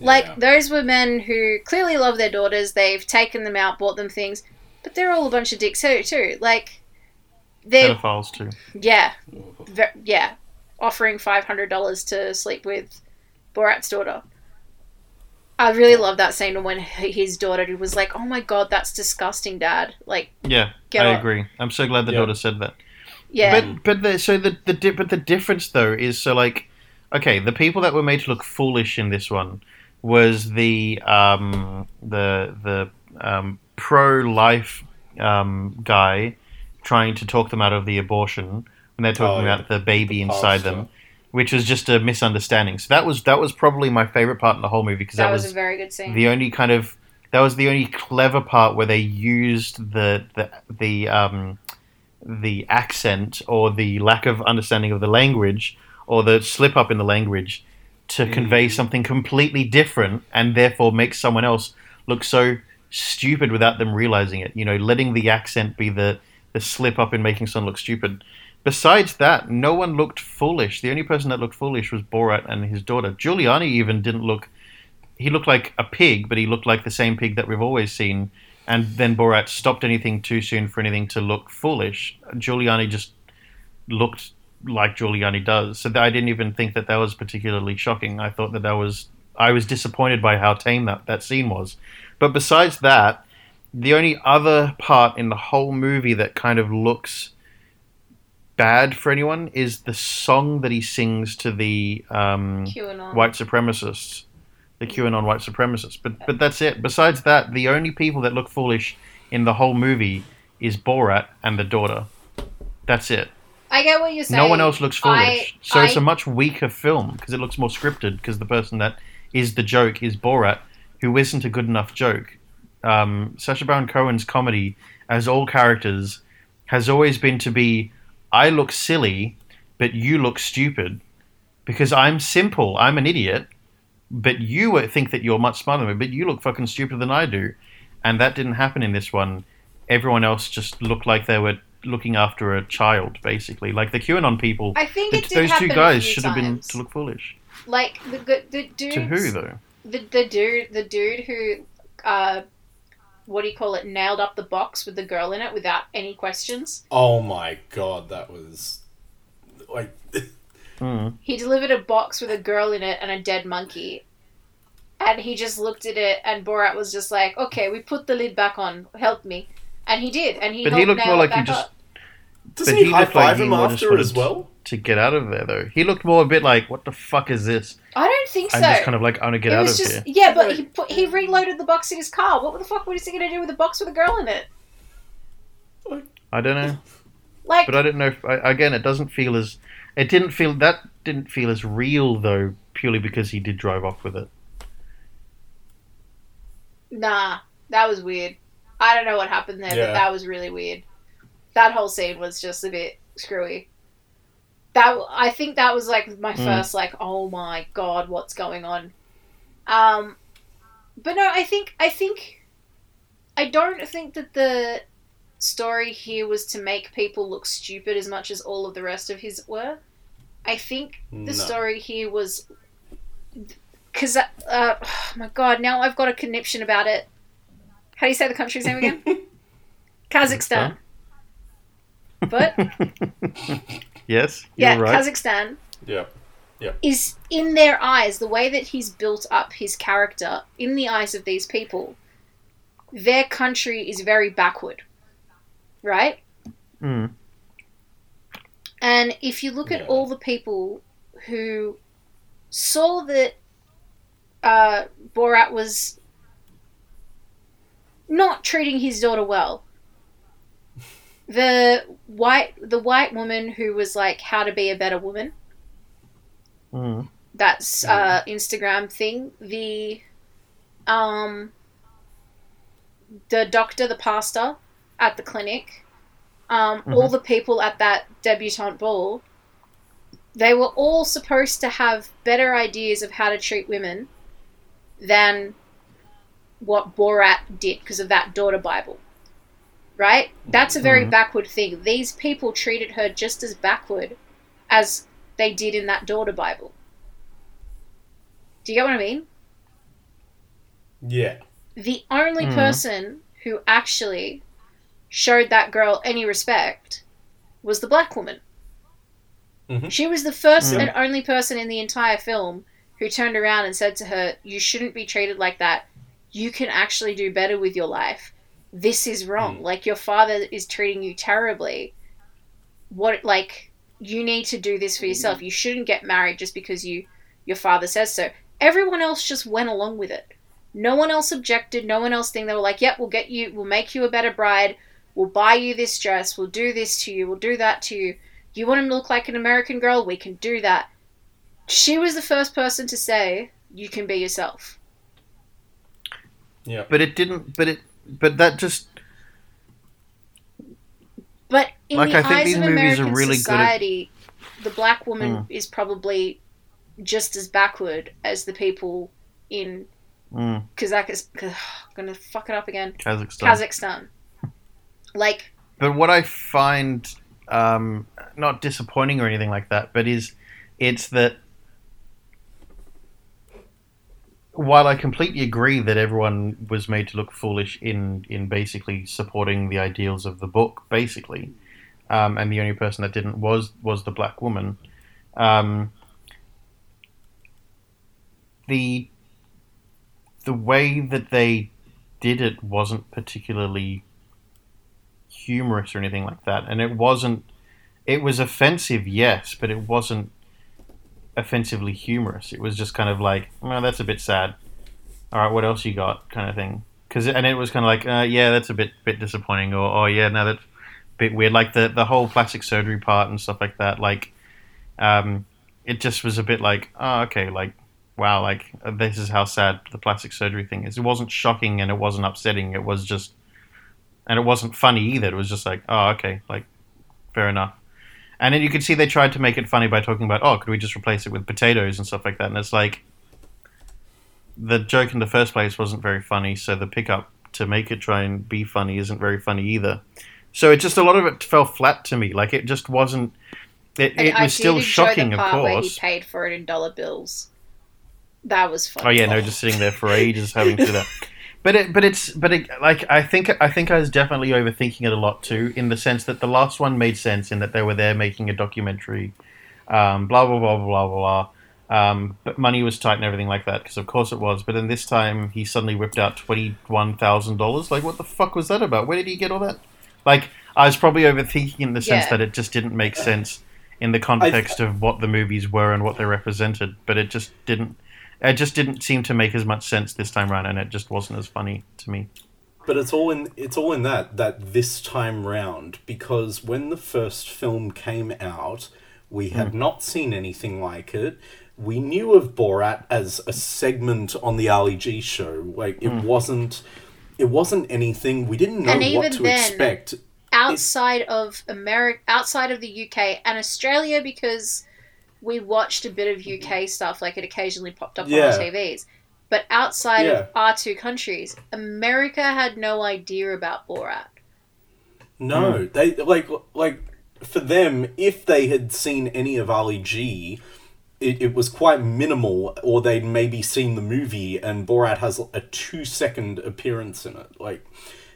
Speaker 3: Like
Speaker 2: Yeah.
Speaker 3: those were men who clearly love their daughters. They've taken them out, bought them things, but they're all a bunch of dicks too. too. Like they're
Speaker 1: Pedophiles too.
Speaker 3: yeah, ve- yeah, offering five hundred dollars to sleep with Borat's daughter. I really love that scene when his daughter was like, "Oh my god, that's disgusting, Dad!" Like,
Speaker 1: Yeah,
Speaker 3: Get
Speaker 1: I
Speaker 3: up.
Speaker 1: agree. I'm so glad the
Speaker 2: Yeah.
Speaker 1: daughter said that.
Speaker 3: yeah,
Speaker 1: But but the, so the the di- but the difference though is so like okay the people that were made to look foolish in this one was the um the the um, pro life um, guy trying to talk them out of the abortion when they're talking
Speaker 2: Oh, yeah.
Speaker 1: about the baby
Speaker 2: The
Speaker 1: inside
Speaker 2: pastor.
Speaker 1: them, which was just a misunderstanding. So that was that was probably my favorite part in the whole movie because
Speaker 3: that,
Speaker 1: that,
Speaker 3: was,
Speaker 1: was
Speaker 3: a very good scene.
Speaker 1: the only kind of that was the only clever part where they used the the the um the accent or the lack of understanding of the language or the slip up in the language to convey mm. something completely different and therefore make someone else look so stupid without them realizing it you know letting the accent be the the slip up in making someone look stupid besides that no one looked foolish the only person that looked foolish was borat and his daughter giuliani even didn't look he looked like a pig, but he looked like the same pig that we've always seen. And then Borat stopped anything too soon for anything to look foolish. Giuliani just looked like Giuliani does. So I didn't even think that that was particularly shocking. I thought that that was I was disappointed by how tame that that scene was. But besides that, the only other part in the whole movie that kind of looks bad for anyone is the song that he sings to the um,
Speaker 3: QAnon.
Speaker 1: white supremacists, the QAnon white supremacists. But but that's it. Besides that, the only people that look foolish in the whole movie is Borat and the daughter. That's it.
Speaker 3: I get what you're saying.
Speaker 1: No one else looks foolish.
Speaker 3: I-
Speaker 1: so it's a much weaker film because it looks more scripted because the person that is the joke is Borat, who isn't a good enough joke. Um, Sacha Baron Cohen's comedy, as all characters, has always been to be I look silly, but you look stupid because I'm simple. I'm an idiot, but you think that you're much smarter than me, but you look fucking stupider than I do. And that didn't happen in this one. Everyone else just looked like they were looking after a child, basically. Like the QAnon people.
Speaker 3: I think
Speaker 1: the-
Speaker 3: it did
Speaker 1: those two guys
Speaker 3: few
Speaker 1: should have been to look foolish.
Speaker 3: like the the, the dude.
Speaker 1: To who though?
Speaker 3: The the dude the dude who uh what do you call it nailed up the box with the girl in it without any questions.
Speaker 2: Oh my god, that was like
Speaker 1: Mm.
Speaker 3: He delivered a box with a girl in it and a dead monkey. And he just looked at it and Borat was just like, "Okay, we put the lid back on. Help me." And he did, and he
Speaker 1: But he looked more like he
Speaker 3: back
Speaker 1: just
Speaker 3: up.
Speaker 2: doesn't
Speaker 1: But
Speaker 2: he,
Speaker 1: he
Speaker 2: high
Speaker 1: looked like
Speaker 2: five
Speaker 1: he
Speaker 2: him
Speaker 1: more just
Speaker 2: after it as well?
Speaker 1: to get out of there though. He looked more a bit like, "What the fuck is this?"
Speaker 3: I don't think so.
Speaker 1: I'm just kind of like, "I want to get
Speaker 3: it
Speaker 1: out
Speaker 3: was
Speaker 1: of
Speaker 3: just
Speaker 1: here."
Speaker 3: yeah, but he put he reloaded the box in his car. What the fuck was he gonna do with a box with a girl in it?
Speaker 1: I don't know,
Speaker 3: Like
Speaker 1: but I don't know. If, I, again, it doesn't feel as it didn't feel that didn't feel as real though, purely because he did drive off with it.
Speaker 3: Nah, that was weird. I don't know what happened there,
Speaker 2: Yeah.
Speaker 3: but that was really weird. That whole scene was just a bit screwy. That I think that was like my
Speaker 1: Mm.
Speaker 3: first like, oh my god, what's going on? Um, but no, I think I think I don't think that the story here was to make people look stupid as much as all of the rest of his were. I think the
Speaker 2: No.
Speaker 3: story here was because uh, oh my god now i've got a conniption about it how do you say the country's name again kazakhstan but
Speaker 1: yes,
Speaker 3: yeah
Speaker 1: you're right.
Speaker 3: kazakhstan
Speaker 2: Yeah. Yeah.
Speaker 3: is in their eyes the way that he's built up his character in the eyes of these people their country is very backward right
Speaker 1: Mm.
Speaker 3: And if you look at all the people who saw that uh, Borat was not treating his daughter well, the white the white woman who was like how to be a better woman,
Speaker 1: Mm.
Speaker 3: that's uh, Instagram thing. The um the doctor, the pastor at the clinic, um, all the people at that debutante ball, they were all supposed to have better ideas of how to treat women than what Borat did because of that daughter Bible. Right? That's a very
Speaker 1: Mhm.
Speaker 3: backward thing. These people treated her just as backward as they did in that daughter Bible. Do you get what I mean?
Speaker 2: Yeah.
Speaker 3: The only
Speaker 1: Mhm.
Speaker 3: person who actually showed that girl any respect was the black woman.
Speaker 2: Mhm.
Speaker 3: She was the first
Speaker 1: Mhm.
Speaker 3: and only person in the entire film who turned around and said to her, You shouldn't be treated like that. You can actually do better with your life. This is wrong.
Speaker 2: Mm.
Speaker 3: Like, your father is treating you terribly. What, like, you need to do this for yourself. You shouldn't get married just because you your father says so. Everyone else just went along with it. No one else objected. No one else think they were like, "Yep, we'll get you. We'll make you a better bride. We'll buy you this dress. We'll do this to you. We'll do that to you. You want him to look like an American girl? We can do that." She was the first person to say, "You can be yourself."
Speaker 2: Yeah.
Speaker 1: But it didn't. But it. But that just.
Speaker 3: But in
Speaker 1: Like,
Speaker 3: the
Speaker 1: I think
Speaker 3: eyes
Speaker 1: these
Speaker 3: of
Speaker 1: movies are
Speaker 3: American
Speaker 1: really good at-
Speaker 3: society, the black woman
Speaker 1: Mm.
Speaker 3: is probably just as backward as the people in
Speaker 1: Mm,
Speaker 3: Kazakhstan. I'm gonna fuck it up again.
Speaker 1: Kazakhstan.
Speaker 3: Kazakhstan. Like,
Speaker 1: But what I find um, not disappointing or anything like that, but is it's that while I completely agree that everyone was made to look foolish in in basically supporting the ideals of the book, basically, um, and the only person that didn't was was the black woman. Um, the the way that they did it wasn't particularly humorous or anything like that, and it wasn't. It was offensive, yes, but it wasn't offensively humorous. It was just kind of like, "Oh, that's a bit sad." All right, what else you got, kind of thing. Because and it was kind of like, uh, "Yeah, that's a bit bit disappointing," or "Oh, yeah, no, that's a bit weird." Like the the whole plastic surgery part and stuff like that. Like, um, it just was a bit like, "Oh, okay," like. Wow, like this is how sad the plastic surgery thing is. It wasn't shocking and it wasn't upsetting. It was just and it wasn't funny either. It was just like, oh, okay, like, fair enough. And then you could see they tried to make it funny by talking about, oh, could we just replace it with potatoes and stuff like that? And it's like, the joke in the first place wasn't very funny, so the pickup to make it try and be funny isn't very funny either. So it just a lot of it fell flat to me. Like it just wasn't. It,
Speaker 3: and
Speaker 1: it
Speaker 3: I
Speaker 1: was
Speaker 3: did
Speaker 1: still shocking,
Speaker 3: the
Speaker 1: of
Speaker 3: part where he paid for it in dollar bills. That was fun.
Speaker 1: Oh yeah, no, just sitting there for ages having to do that. But it, but it's, but it, like I think, I think I was definitely overthinking it a lot too, in the sense that the last one made sense in that they were there making a documentary, um, blah blah blah blah blah blah. Um, but money was tight and everything like that, because of course it was. But then this time he suddenly whipped out twenty one thousand dollars. Like, what the fuck was that about? Where did he get all that? Like, I was probably overthinking in the sense
Speaker 3: Yeah.
Speaker 1: that it just didn't make sense in the context of what the movies were and what they represented. But it just didn't. It just didn't seem to make as much sense this time around, and it just wasn't as funny to me.
Speaker 2: But it's all in it's all in that that this time round because when the first film came out, we had hmm. not seen anything like it. We knew of Borat as a segment on the Ali G show. Like it hmm. wasn't it wasn't anything. We didn't know
Speaker 3: And
Speaker 2: what
Speaker 3: even
Speaker 2: to
Speaker 3: then-
Speaker 2: expect.
Speaker 3: outside of America, outside of the UK and Australia, because we watched a bit of mm-hmm. UK stuff, like it occasionally popped up
Speaker 2: Yeah.
Speaker 3: on our TVs. But outside
Speaker 2: Yeah.
Speaker 3: of our two countries, America had no idea about Borat.
Speaker 2: No, hmm. they like like for them. If they had seen any of Ali G, it, it was quite minimal, or they'd maybe seen the movie, and Borat has a two second appearance in it. Like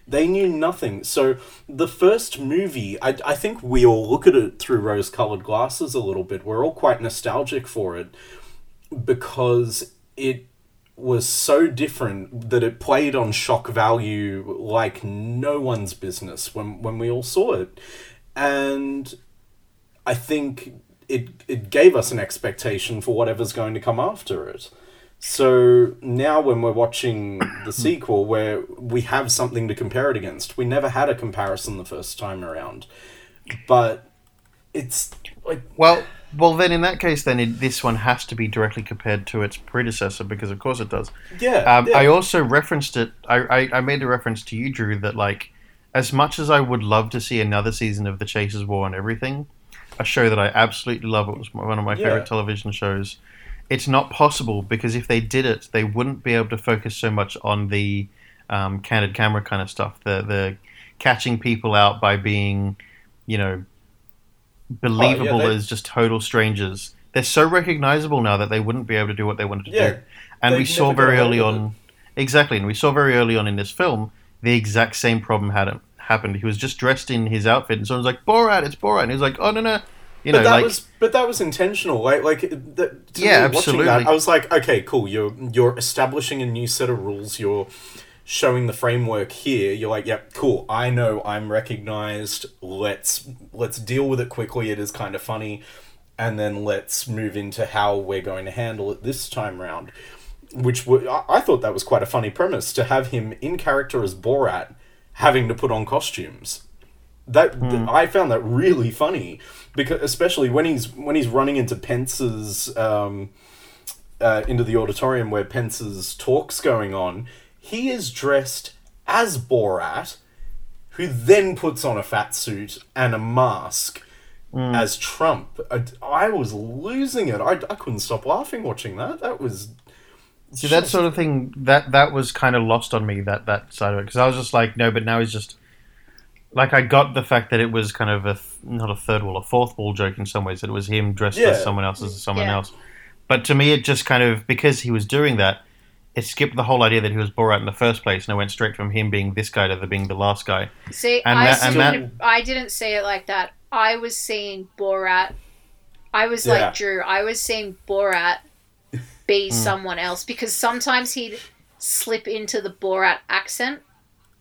Speaker 2: they knew nothing. So the first movie, I I think we all look at it through rose colored glasses a little bit. We're all quite nostalgic for it because it was so different that it played on shock value like no one's business when when we all saw it and i think it it gave us an expectation for whatever's going to come after it so now when we're watching the sequel where we have something to compare it against we never had a comparison the first time around but it's like
Speaker 1: Well, well, then in that case, then it, this one has to be directly compared to its predecessor because, of course, it does.
Speaker 2: yeah,
Speaker 1: Um,
Speaker 2: yeah.
Speaker 1: I also referenced it. I, I, I made a reference to you, Drew, that like, as much as I would love to see another season of The Chasers War and everything, a show that I absolutely love. It was one of my
Speaker 2: Yeah.
Speaker 1: favorite television shows. It's not possible because if they did it, they wouldn't be able to focus so much on the um, candid camera kind of stuff, the the catching people out by being, you know, believable
Speaker 2: they-
Speaker 1: as just total strangers. They're so recognizable now that they wouldn't be able to do what they wanted to
Speaker 2: Yeah,
Speaker 1: do. And we saw very early on, exactly, and we saw very early on in this film the exact same problem had happened. He was just dressed in his outfit, and someone was like, "Borat, it's Borat," and he was like, "Oh no, no." You know,
Speaker 2: but that
Speaker 1: like
Speaker 2: was but that was intentional. Like like that,
Speaker 1: Yeah,
Speaker 2: me, watching that. I was like, okay, cool. You're you're establishing a new set of rules. You're showing the framework here. You're like, yep, cool. I know I'm recognized. Let's let's deal with it quickly. It is kind of funny, and then let's move into how we're going to handle it this time round. Which w- I thought that was quite a funny premise to have him in character as Borat, having to put on costumes that th- I found that really funny because especially when he's when he's running into Pence's um, uh, into the auditorium where Pence's talks going on, he is dressed as Borat, who then puts on a fat suit and a mask as Trump. I, I was losing it. I, I couldn't stop laughing watching that. That was
Speaker 1: See that sort of thing that that was kind of lost on me that that side of it because I was just like no, but now he's just like I got the fact that it was kind of a th- not a third wall, a fourth wall joke in some ways that it was him dressed
Speaker 2: Yeah.
Speaker 1: as someone else as someone
Speaker 3: Yeah.
Speaker 1: else. But to me, it just kind of because he was doing that, it skipped the whole idea that he was Borat in the first place, and it went straight from him being this guy to the being the last guy.
Speaker 3: See,
Speaker 1: And
Speaker 3: I,
Speaker 1: that- and
Speaker 3: didn't, I didn't see it like that. I was seeing Borat. I was
Speaker 2: Yeah.
Speaker 3: like Drew. I was seeing Borat be hmm. someone else because sometimes he'd slip into the Borat accent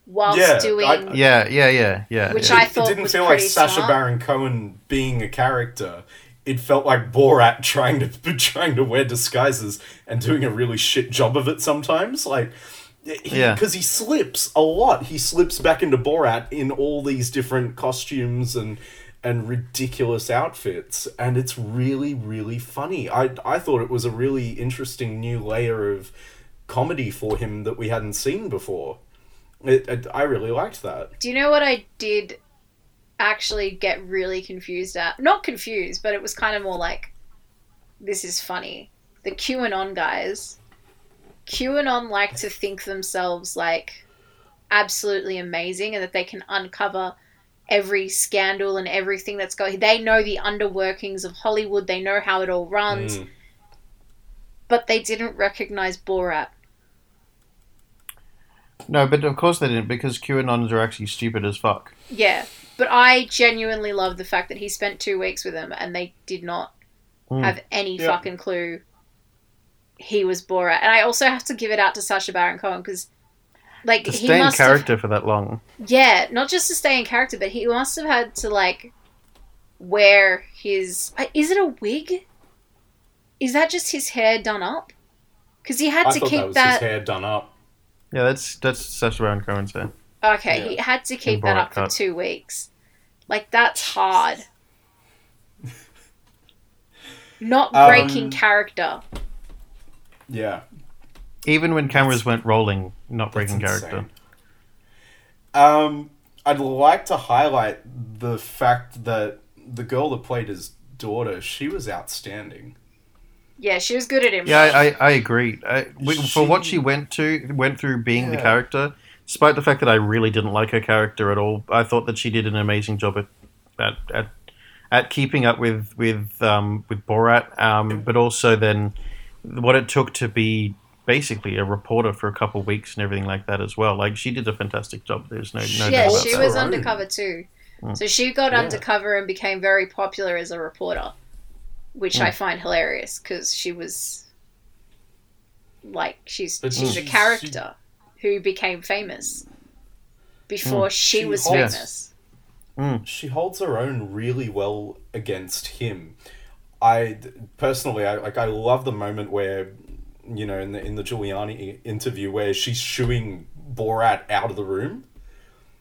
Speaker 3: whilst
Speaker 2: Yeah,
Speaker 3: doing.
Speaker 2: I-
Speaker 1: Yeah, yeah, yeah, yeah.
Speaker 3: Which
Speaker 1: yeah.
Speaker 3: I thought it
Speaker 2: didn't
Speaker 3: was
Speaker 2: feel like
Speaker 3: pretty
Speaker 2: Sacha. Baron Cohen being a character. It felt like Borat trying to trying to wear disguises and doing a really shit job of it sometimes. Like, he,
Speaker 1: Yeah.
Speaker 2: because he slips a lot. He slips back into Borat in all these different costumes and and ridiculous outfits, and it's really really funny. I I thought it was a really interesting new layer of comedy for him that we hadn't seen before. It, it, I really liked that.
Speaker 3: Do you know what I did actually get really confused at? Not confused, but it was kind of more like, this is funny. The QAnon guys. QAnon like to think themselves like absolutely amazing and that they can uncover every scandal and everything that's going. They know the underworkings of Hollywood. They know how it all runs,
Speaker 2: Mm.
Speaker 3: but they didn't recognize Borat.
Speaker 1: No, but of course they didn't because QAnons are actually stupid as fuck.
Speaker 3: Yeah, but I genuinely love the fact that he spent two weeks with them and they did not
Speaker 1: Mm.
Speaker 3: have any
Speaker 2: Yeah.
Speaker 3: fucking clue he was Bora. And I also have to give it out to Sacha Baron Cohen because, like,
Speaker 1: To
Speaker 3: he
Speaker 1: stay in
Speaker 3: must have,
Speaker 1: character for that long.
Speaker 3: yeah, not just to stay in character, but he must have had to like wear his. uh, Is it a wig? Is that just his hair done up? Because he had
Speaker 2: I
Speaker 3: to keep
Speaker 2: that was
Speaker 3: that.
Speaker 2: his hair done up.
Speaker 1: Yeah, that's that's Sacha Baron Cohen's hair.
Speaker 3: Okay,
Speaker 2: Yeah.
Speaker 3: he had to keep that
Speaker 1: Borat
Speaker 3: up for two weeks. Like that's hard. Not
Speaker 2: Um,
Speaker 3: breaking character.
Speaker 2: Yeah.
Speaker 1: Even when cameras weren't rolling, not breaking character.
Speaker 2: Um, I'd like to highlight the fact that the girl that played his daughter, she was outstanding.
Speaker 3: Yeah, she was good at him.
Speaker 1: Yeah, I, I, I agree. I, we, for what
Speaker 2: She-
Speaker 1: she went to went through being the character, despite the fact that I really didn't like her character at all, I thought that she did an amazing job at at at, at keeping up with with um, with Borat, um, but also then what it took to be basically a reporter for a couple of weeks and everything like that as well. Like she did a fantastic job. There's no no
Speaker 3: yeah,
Speaker 1: doubt about
Speaker 3: she
Speaker 1: that.
Speaker 3: was
Speaker 2: her own.
Speaker 3: undercover too.
Speaker 1: Mm.
Speaker 3: So she got
Speaker 2: Yeah.
Speaker 3: undercover and became very popular as a reporter, which
Speaker 1: Mm.
Speaker 3: I find hilarious because she was like she's
Speaker 2: But
Speaker 3: she's a
Speaker 2: she's-
Speaker 3: character who became famous before she,
Speaker 2: She
Speaker 3: was
Speaker 2: holds-
Speaker 3: famous.
Speaker 2: She holds her own really well against him. I personally, I like. I love the moment where, you know, in the in the Giuliani interview where she's shooing Borat out of the room,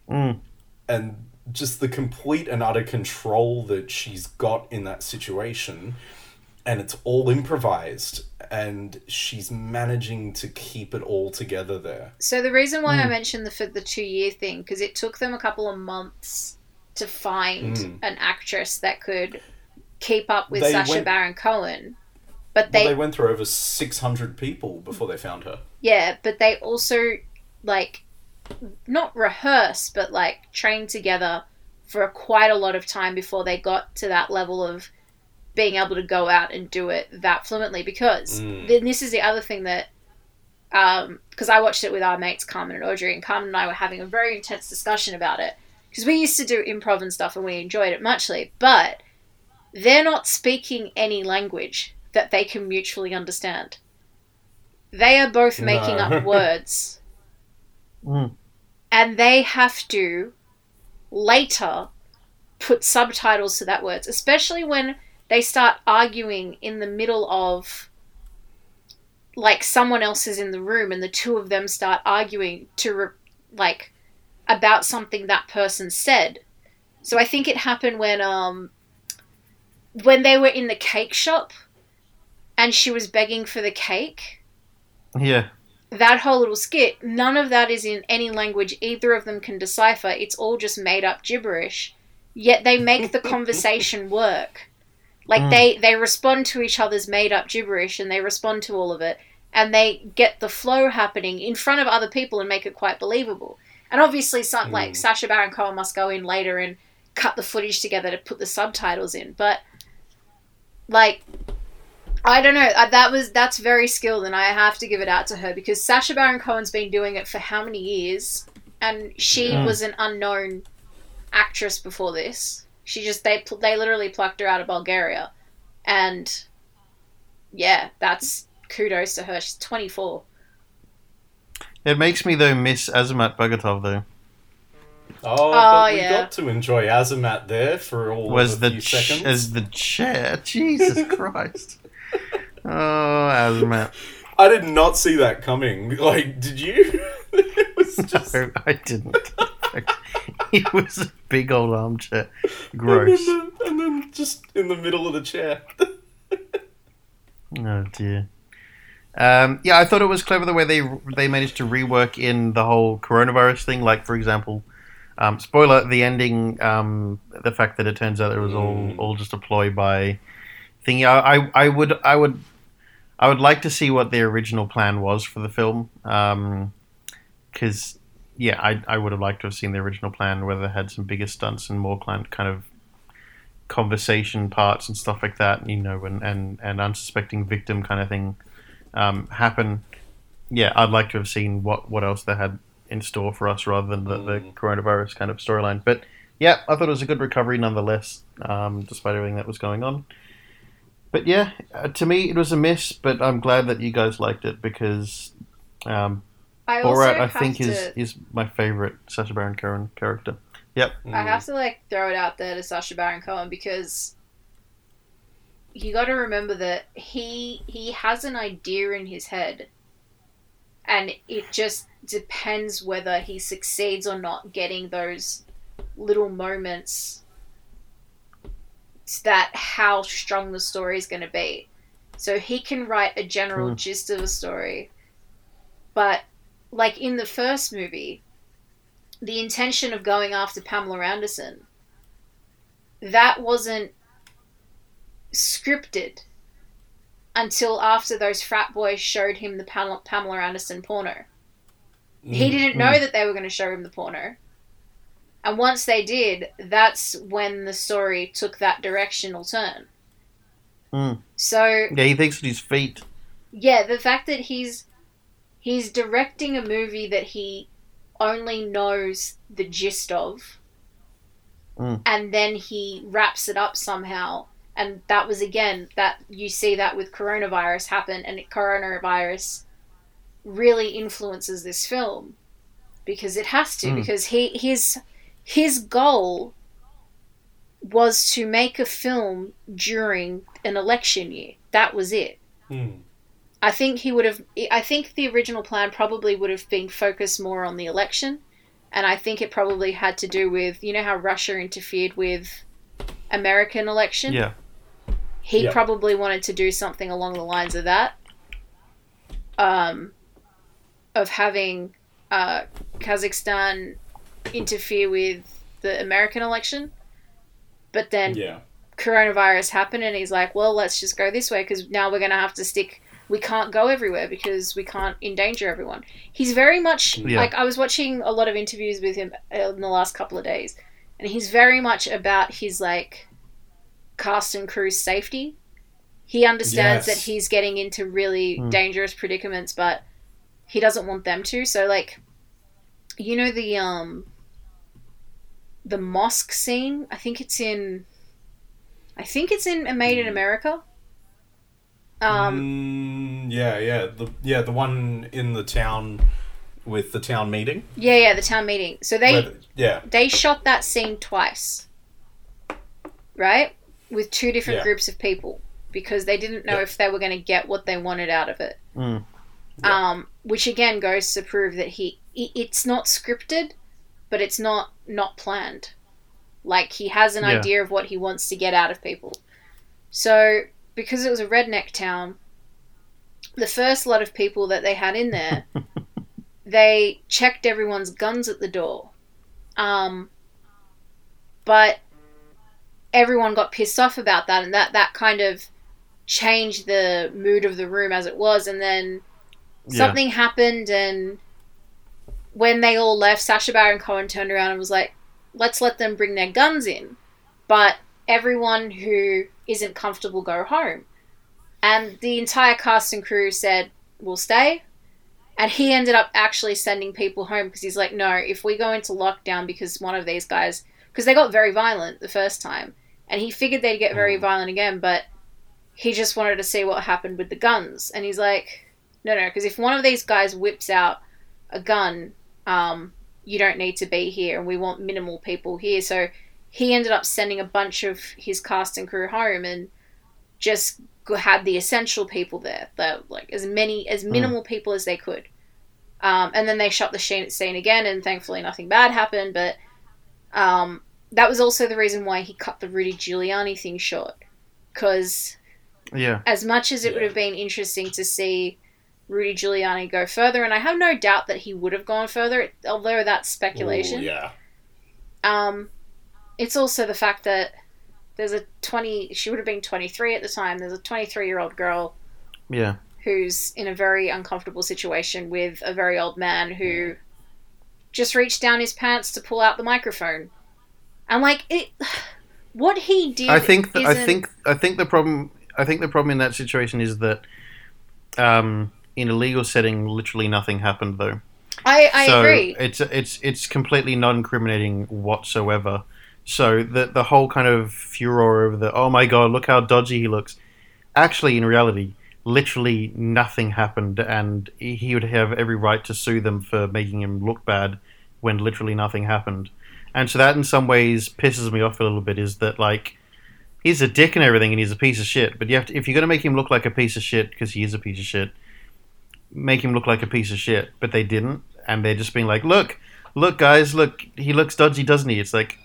Speaker 1: Mm.
Speaker 2: and just the complete and utter control that she's got in that situation, and it's all improvised, and she's managing to keep it all together there.
Speaker 3: So the reason why I
Speaker 1: Mm.
Speaker 3: mentioned the for the two year thing because it took them a couple of months to find
Speaker 2: Mm.
Speaker 3: an actress that could keep up with
Speaker 2: They
Speaker 3: Sacha
Speaker 2: went-
Speaker 3: Baron Cohen but
Speaker 2: Well,
Speaker 3: they,
Speaker 2: they went through over 600 people before they found her.
Speaker 3: yeah, but they also like not rehearse, but like train together for quite a lot of time before they got to that level of being able to go out and do it that fluently. Because
Speaker 2: Mm.
Speaker 3: then this is the other thing that, because I watched it with our mates Carmen and Audrey, and Carmen and I were having a very intense discussion about it. Because we used to do improv and stuff, and we enjoyed it muchly, but they're not speaking any language that they can mutually understand. They are both making
Speaker 2: No.
Speaker 3: up words
Speaker 1: Mm.
Speaker 3: and they have to later put subtitles to that words especially when they start arguing in the middle of like someone else is in the room and the two of them start arguing to re- like about something that person said so i think it happened when um when they were in the cake shop and she was begging for the cake
Speaker 1: Yeah.
Speaker 3: That whole little skit, none of that is in any language either of them can decipher. It's all just made up gibberish. Yet they make the conversation work. Like
Speaker 1: Mm.
Speaker 3: they they respond to each other's made up gibberish and they respond to all of it and they get the flow happening in front of other people and make it quite believable. And obviously some
Speaker 2: Mm.
Speaker 3: like Sacha Baron Cohen must go in later and cut the footage together to put the subtitles in, but like I don't know. uh, That was that's very skilled, and I have to give it out to her because Sacha Baron Cohen's been doing it for how many years, and she
Speaker 1: Yeah.
Speaker 3: was an unknown actress before this. She just they they literally plucked her out of Bulgaria, and yeah, that's kudos to her. She's twenty four.
Speaker 1: It makes me though miss Azamat Bagatov though.
Speaker 2: Oh,
Speaker 3: Oh,
Speaker 2: but we
Speaker 3: yeah.
Speaker 2: got to enjoy Azamat there for all
Speaker 1: Was
Speaker 2: of a
Speaker 1: the
Speaker 2: few
Speaker 1: ch-
Speaker 2: seconds.
Speaker 1: as the chair? Jesus Christ! Oh, Azamat.
Speaker 2: I did not see that coming. Like, did you? it was just.
Speaker 1: No, I didn't. it was a big old armchair. Gross.
Speaker 2: And then, and then just in the middle of the chair.
Speaker 1: Oh dear. Um, yeah, I thought it was clever the way they they managed to rework in the whole coronavirus thing. Like, for example, um, spoiler: the ending, um, the fact that it turns out it was all
Speaker 2: Mm.
Speaker 1: all just a ploy by thingy. I, I I would I would I would like to see what the original plan was for the film. Because yeah, I I would have liked to have seen the original plan, whether it had some bigger stunts and more kind kind of conversation parts and stuff like that, you know, and, and, and unsuspecting victim kind of thing um, happen. Yeah, I'd like to have seen what, what else they had in store for us rather than the, the
Speaker 2: Mm.
Speaker 1: coronavirus kind of storyline. But yeah, I thought it was a good recovery nonetheless, um, despite everything that was going on. But yeah, uh, to me it was a miss, but I'm glad that you guys liked it because um,
Speaker 3: I also
Speaker 1: Borat, I think,
Speaker 3: to,
Speaker 1: is, is my favorite Sacha Baron Cohen character.
Speaker 3: Yep.
Speaker 2: I
Speaker 3: have to like throw it out there to Sacha Baron Cohen because you got to remember that he he has an idea in his head, and it just depends whether he succeeds or not getting those little moments that how strong the story is going to be. So he can write a general
Speaker 1: Hmm.
Speaker 3: gist of a story, but like in the first movie, the intention of going after Pamela Anderson, that wasn't scripted until after those frat boys showed him the Pam- Pamela Anderson porno. He
Speaker 2: Mm.
Speaker 3: didn't know that they were going to show him the porno. And once they did, that's when the story took that directional turn.
Speaker 1: Mm.
Speaker 3: So
Speaker 1: Yeah, he thinks with his feet.
Speaker 3: yeah, the fact that he's he's directing a movie that he only knows the gist of,
Speaker 1: Mm.
Speaker 3: and then he wraps it up somehow. And that was again that you see that with coronavirus happen, and coronavirus really influences this film because it has to
Speaker 1: Mm.
Speaker 3: because he his his goal was to make a film during an election year. That was it.
Speaker 2: Mm.
Speaker 3: I think he would have. I think the original plan probably would have been focused more on the election, and I think it probably had to do with you know how Russia interfered with American election.
Speaker 1: Yeah.
Speaker 3: He
Speaker 2: Yeah.
Speaker 3: probably wanted to do something along the lines of that. Um, of having uh, Kazakhstan interfere with the American election, but then
Speaker 2: Yeah.
Speaker 3: coronavirus happened, and he's like, "Well, let's just go this way because now we're gonna have to stick. We can't go everywhere because we can't endanger everyone." He's very much
Speaker 1: Yeah.
Speaker 3: like I was watching a lot of interviews with him uh, in the last couple of days, and he's very much about his like cast and crew's safety. He understands
Speaker 2: Yes.
Speaker 3: that he's getting into really
Speaker 1: Hmm.
Speaker 3: dangerous predicaments, but he doesn't want them to. So like, you know the um the mosque scene. I think it's in. I think it's in Made in America. Um,
Speaker 2: Mm, yeah, yeah, the yeah the one in the town with the town meeting.
Speaker 3: yeah, yeah, the town meeting. So they
Speaker 2: Where the- yeah,
Speaker 3: they shot that scene twice, right? With two different
Speaker 2: Yeah.
Speaker 3: groups of people because they didn't know
Speaker 2: Yeah.
Speaker 3: if they were going to get what they wanted out of it.
Speaker 1: Mm.
Speaker 2: Yeah.
Speaker 3: Um, which again goes to prove that he i- it's not scripted, but it's not not planned. Like he has an
Speaker 1: Yeah.
Speaker 3: idea of what he wants to get out of people. So because it was a redneck town, the first lot of people that they had in there, they checked everyone's guns at the door. Um, but everyone got pissed off about that, and that that kind of changed the mood of the room as it was. And then
Speaker 1: Yeah.
Speaker 3: something happened, and when they all left, Sacha Baron Cohen turned around and was like, "Let's let them bring their guns in," but everyone who isn't comfortable go home. And the entire cast and crew said, "We'll stay." And he ended up actually sending people home because he's like, no, if we go into lockdown because one of these guys, because they got very violent the first time, and he figured they'd get very
Speaker 2: Mm.
Speaker 3: violent again, but he just wanted to see what happened with the guns. And he's like, no, no, because if one of these guys whips out a gun, um, you don't need to be here, and we want minimal people here. So he ended up sending a bunch of his cast and crew home and just had the essential people there, the like as many as minimal people as they could. Um, and then they shot the scene, again, and thankfully nothing bad happened. But um, that was also the reason why he cut the Rudy Giuliani thing short, because
Speaker 1: Yeah.
Speaker 3: as much as it would have been interesting to see Rudy Giuliani go further, and I have no doubt that he would have gone further, although that's speculation.
Speaker 2: Ooh, yeah,
Speaker 3: Um, it's also the fact that there's a 20, she would have been 23 at the time, there's a 23 year old girl
Speaker 1: Yeah.
Speaker 3: who's in a very uncomfortable situation with a very old man who just reached down his pants to pull out the microphone. And like it what he did
Speaker 1: I think th- I think I think the problem I think the problem in that situation is that um, in a legal setting, literally nothing happened though.
Speaker 3: I, I
Speaker 1: so
Speaker 3: agree.
Speaker 1: It's it's it's completely non-incriminating whatsoever. So the the whole kind of furor over the oh my god, look how dodgy he looks. Actually, in reality, literally nothing happened, and he would have every right to sue them for making him look bad when literally nothing happened. And so that, in some ways, pisses me off a little bit. Is that like he's a dick and everything, and he's a piece of shit. But you have to, if you're going to make him look like a piece of shit because he is a piece of shit, make him look like a piece of shit. But they didn't, and they're just being like, look, look, guys, look, he looks dodgy, doesn't he? It's like,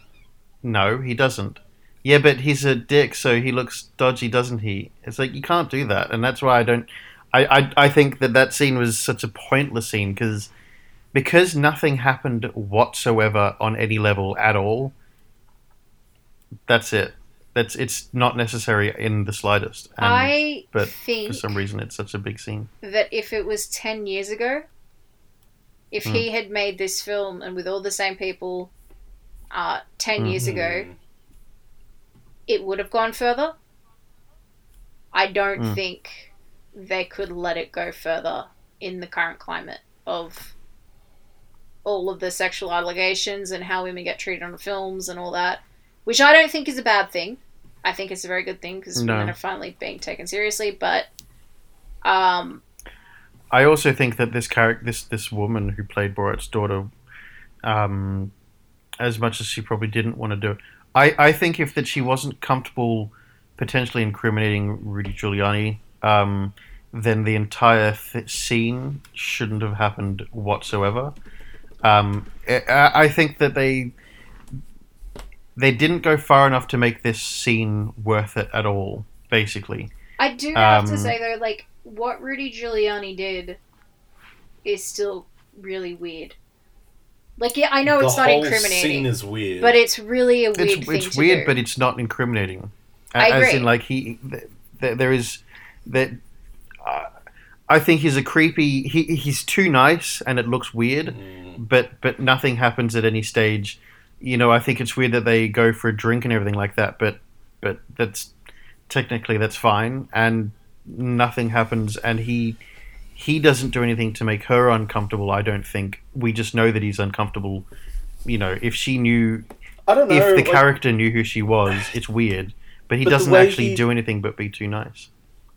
Speaker 1: no, he doesn't. Yeah, but he's a dick, so he looks dodgy, doesn't he? It's like you can't do that, and that's why I don't. I I, I think that that scene was such a pointless scene because because nothing happened whatsoever on any level at all. That's it. That's it's not necessary in the slightest. And
Speaker 3: I
Speaker 1: but
Speaker 3: think
Speaker 1: for some reason, it's such a big scene.
Speaker 3: that if it was 10 years ago, if
Speaker 1: Hmm.
Speaker 3: he had made this film and with all the same people uh, 10 years ago,
Speaker 2: Mm.
Speaker 3: it would have gone further. I don't
Speaker 1: Mm.
Speaker 3: think they could let it go further in the current climate of all of the sexual allegations and how women get treated on films and all that, which I don't think is a bad thing. I think it's a very good thing because
Speaker 1: No.
Speaker 3: women are finally being taken seriously. But um,
Speaker 1: I also think that this character, this this woman who played Borat's daughter, um, as much as she probably didn't want to do it, I, I think if that she wasn't comfortable potentially incriminating Rudy Giuliani, um, then the entire th- scene shouldn't have happened whatsoever. Um, I, I think that they they didn't go far enough to make this scene worth it at all. Basically,
Speaker 3: I do have to
Speaker 1: Um,
Speaker 3: say though, like what Rudy Giuliani did is still really weird. Like, yeah, I know it's not
Speaker 2: whole
Speaker 3: incriminating,
Speaker 2: scene is weird.
Speaker 3: but it's really a weird
Speaker 1: it's
Speaker 3: thing
Speaker 1: it's
Speaker 3: to
Speaker 1: weird,
Speaker 3: do.
Speaker 1: but it's not incriminating. A-
Speaker 3: I
Speaker 1: As
Speaker 3: agree.
Speaker 1: in, like he, th- th- there is that. Uh, I think he's a creepy. He he's too nice, and it looks weird. But but nothing happens at any stage. You know, I think it's weird that they go for a drink and everything like that. But but that's technically that's fine, and nothing happens, and he he doesn't do anything to make her uncomfortable. I don't think. We just know that he's uncomfortable. You know, if she knew
Speaker 2: I don't know.
Speaker 1: if the
Speaker 2: like-
Speaker 1: character knew who she was, it's weird. But he
Speaker 2: But
Speaker 1: doesn't actually
Speaker 2: he-
Speaker 1: do anything but be too nice.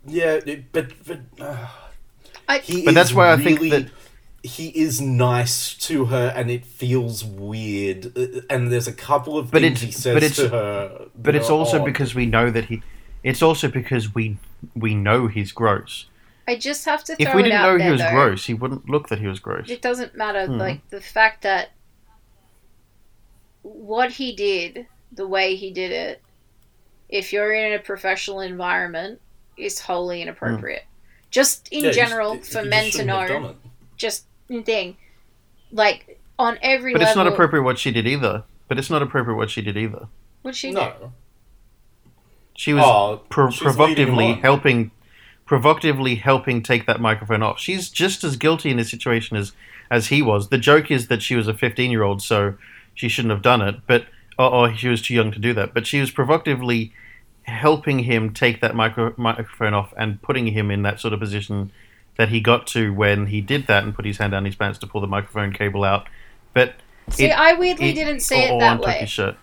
Speaker 2: Yeah, but but uh,
Speaker 3: I,
Speaker 2: he
Speaker 1: But that's
Speaker 2: is
Speaker 1: why I think that-
Speaker 2: he is nice to her, and it feels weird. Uh, And there's a couple of
Speaker 1: But
Speaker 2: things
Speaker 1: it's-
Speaker 2: he says
Speaker 1: but it's-
Speaker 2: to her.
Speaker 1: But it's also
Speaker 2: odd.
Speaker 1: because we know that he. It's also because we we know he's gross.
Speaker 3: I just have to throw
Speaker 1: If we
Speaker 3: it
Speaker 1: didn't
Speaker 3: out
Speaker 1: know
Speaker 3: there,
Speaker 1: he was
Speaker 3: though.
Speaker 1: gross, he wouldn't look that he was gross.
Speaker 3: It doesn't matter.
Speaker 1: Hmm.
Speaker 3: Like the fact that what he did, the way he did it, if you're in a professional environment, is wholly inappropriate. Just in
Speaker 2: Yeah, he just-
Speaker 3: general,
Speaker 2: he
Speaker 3: for
Speaker 2: just
Speaker 3: men to
Speaker 2: shouldn't have done
Speaker 3: know, just thing, like on every
Speaker 1: But
Speaker 3: level.
Speaker 1: it's not appropriate what she did either. But it's not appropriate what she did either.
Speaker 3: What she do?
Speaker 2: No.
Speaker 1: She was
Speaker 2: Oh,
Speaker 1: pro-
Speaker 2: she's leading him
Speaker 1: provocatively helping provocatively helping take that microphone off. She's just as guilty in this situation as as he was. The joke is that she was a 15 year old, so she shouldn't have done it. But or, or she was too young to do that. But she was provocatively helping him take that micro- microphone off and putting him in that sort of position that he got to when he did that and put his hand down his pants to pull the microphone cable out. But
Speaker 3: See,
Speaker 1: it-
Speaker 3: I weirdly
Speaker 1: it-
Speaker 3: didn't see it that way.
Speaker 1: his shirt.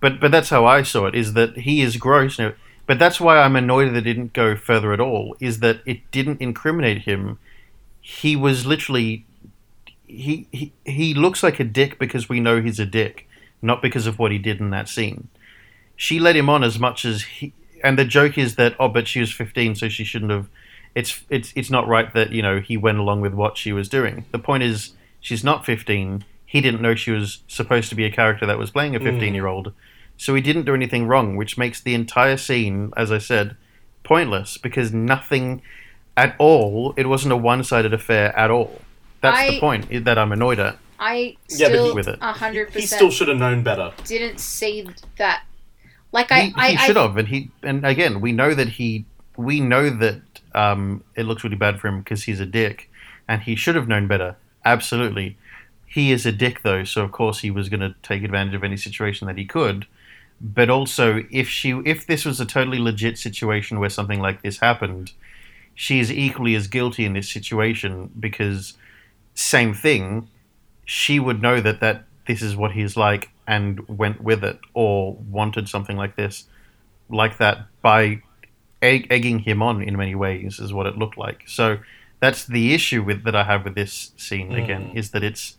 Speaker 1: But but that's how I saw it. Is that he is gross. Now, but that's why I'm annoyed that it didn't go further at all. Is that it didn't incriminate him. He was literally. He, he he looks like a dick because we know he's a dick, not because of what he did in that scene. She let him on as much as he. And the joke is that oh, but she was 15, so she shouldn't have. It's it's it's not right that you know he went along with what she was doing. The point is she's not 15. He didn't know she was supposed to be a character that was playing a mm. 15 year old, so he didn't do anything wrong, which makes the entire scene, as I said, pointless because nothing at all. It wasn't a one sided affair at all. That's
Speaker 3: I-
Speaker 1: the point that I'm annoyed at.
Speaker 3: I
Speaker 2: Yeah, but
Speaker 3: still
Speaker 1: he- With it.
Speaker 3: a hundred
Speaker 2: He still should have known better.
Speaker 3: didn't see that. Like I,
Speaker 1: he, he
Speaker 3: I
Speaker 1: should have, and he and again, we know that he, we know that um, it looks really bad for him because he's a dick, and he should have known better. Absolutely, he is a dick though, so of course he was going to take advantage of any situation that he could. But also, if she, if this was a totally legit situation where something like this happened, she is equally as guilty in this situation because same thing. She would know that that this is what he's like and went with it or wanted something like this like that by egg- egging him on in many ways is what it looked like. So that's the issue with that i have with this scene again mm. is that it's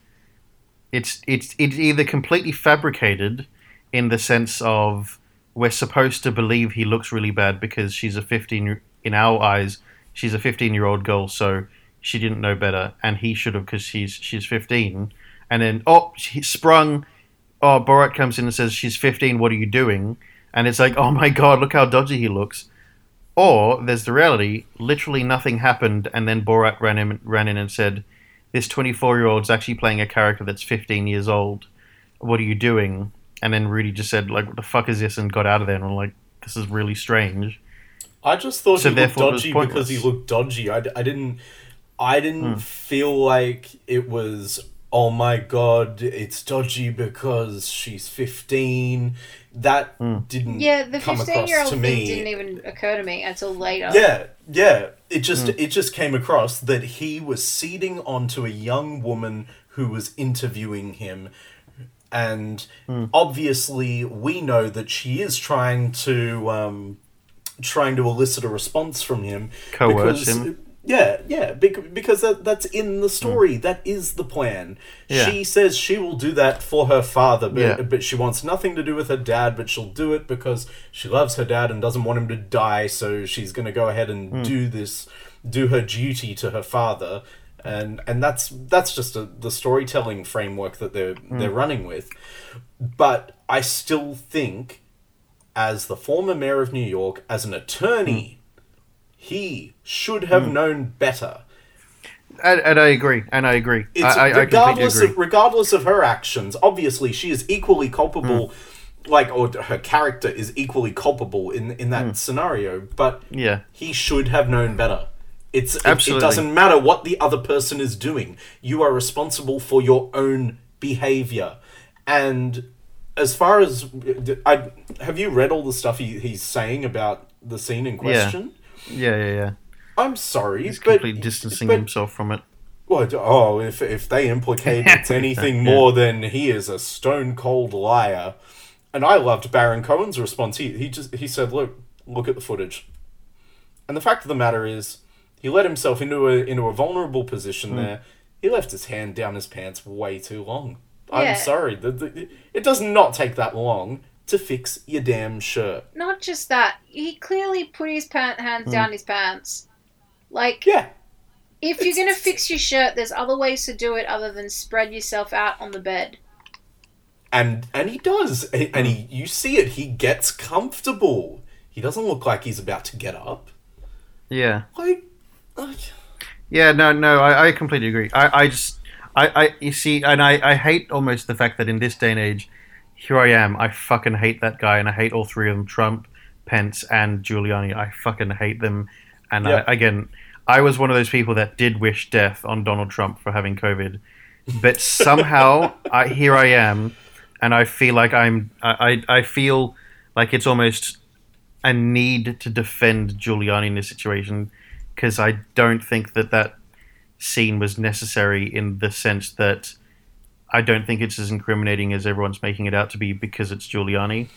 Speaker 1: it's it's it's either completely fabricated in the sense of we're supposed to believe he looks really bad because she's a 15 in our eyes she's a 15 year old girl so she didn't know better and he should have because she's she's 15 and then oh he sprung oh borat comes in and says she's 15 what are you doing? And it's like oh my god look how dodgy he looks or there's the reality literally nothing happened and then borat ran in ran in and said this 24 year old's actually playing a character that's 15 years old what are you doing and then rudy just said like what the fuck is this and got out of there and I'm like this is really strange
Speaker 2: I just thought
Speaker 1: So
Speaker 2: he looked
Speaker 1: therefore it was
Speaker 2: dodgy because he looked dodgy. I didn't I didn't
Speaker 1: Hmm.
Speaker 2: feel like it was oh my god, it's dodgy because she's 15. That
Speaker 1: Hmm.
Speaker 2: didn't
Speaker 3: yeah, the
Speaker 2: 15
Speaker 3: year old thing
Speaker 2: me.
Speaker 3: didn't even occur to me until later.
Speaker 2: Yeah, yeah. It just
Speaker 1: Hmm.
Speaker 2: it just came across that he was seeding onto a young woman who was interviewing him, and
Speaker 1: Hmm.
Speaker 2: obviously we know that she is trying to um, trying to elicit a response from him.
Speaker 1: Coerce
Speaker 2: because-
Speaker 1: him.
Speaker 2: Yeah, yeah, because that, that's in the story. That is the plan.
Speaker 1: Hmm. Yeah.
Speaker 2: She says she will do that for her father, but,
Speaker 1: Yeah.
Speaker 2: but she wants nothing to do with her dad, but she'll do it because she loves her dad and doesn't want him to die, so she's going to go ahead and
Speaker 1: Hmm.
Speaker 2: do this, do her duty to her father. And and that's that's just a, the storytelling framework that they're
Speaker 1: Hmm.
Speaker 2: they're running with. But I still think as the former mayor of New York, as an attorney, he should have
Speaker 1: Hmm.
Speaker 2: known better.
Speaker 1: and, and i agree and i agree
Speaker 2: It's
Speaker 1: I, I, I
Speaker 2: regardless
Speaker 1: agree
Speaker 2: of regardless of her actions. Obviously, she is equally culpable like or her character is equally culpable in in that scenario, but
Speaker 1: Yeah.
Speaker 2: he should have known better. It's it, it doesn't matter what the other person is doing. You are responsible for your own behavior. And as far as I have you read all the stuff he, he's saying about the scene in question?
Speaker 1: Yeah, yeah, yeah.
Speaker 2: I'm sorry,
Speaker 1: He's
Speaker 2: but
Speaker 1: completely distancing
Speaker 2: but-
Speaker 1: himself from it.
Speaker 2: Well, oh, if if they implicate it's anything more than he is a stone cold liar, and I loved Baron Cohen's response. He he just he said, "Look, look at the footage," and the fact of the matter is, he let himself into a into a vulnerable position hmm. there. He left his hand down his pants way too long.
Speaker 3: Yeah.
Speaker 2: I'm sorry, the, the, it does not take that long to fix your damn shirt.
Speaker 3: Not just that, he clearly put his pant hands hmm. down his pants. Like,
Speaker 2: Yeah,
Speaker 3: if you're gonna fix your shirt, there's other ways to do it other than spread yourself out on the bed.
Speaker 2: and and he does, and he you see it. He gets comfortable. He doesn't look like he's about to get up.
Speaker 1: Yeah.
Speaker 2: Like, like
Speaker 1: Yeah, no, no, I, I completely agree. I, I just, I, I, you see, and I, I hate almost the fact that in this day and age, here I am, I fucking hate that guy, and I hate all three of them, Trump, Pence, and Giuliani. I fucking hate them. And
Speaker 2: Yeah.
Speaker 1: I, again, I was one of those people that did wish death on Donald Trump for having COVID, but somehow, I, here I am, and I feel like I'm, I, I I feel like it's almost a need to defend Giuliani in this situation because I don't think that that scene was necessary in the sense that I don't think it's as incriminating as everyone's making it out to be because it's Giuliani.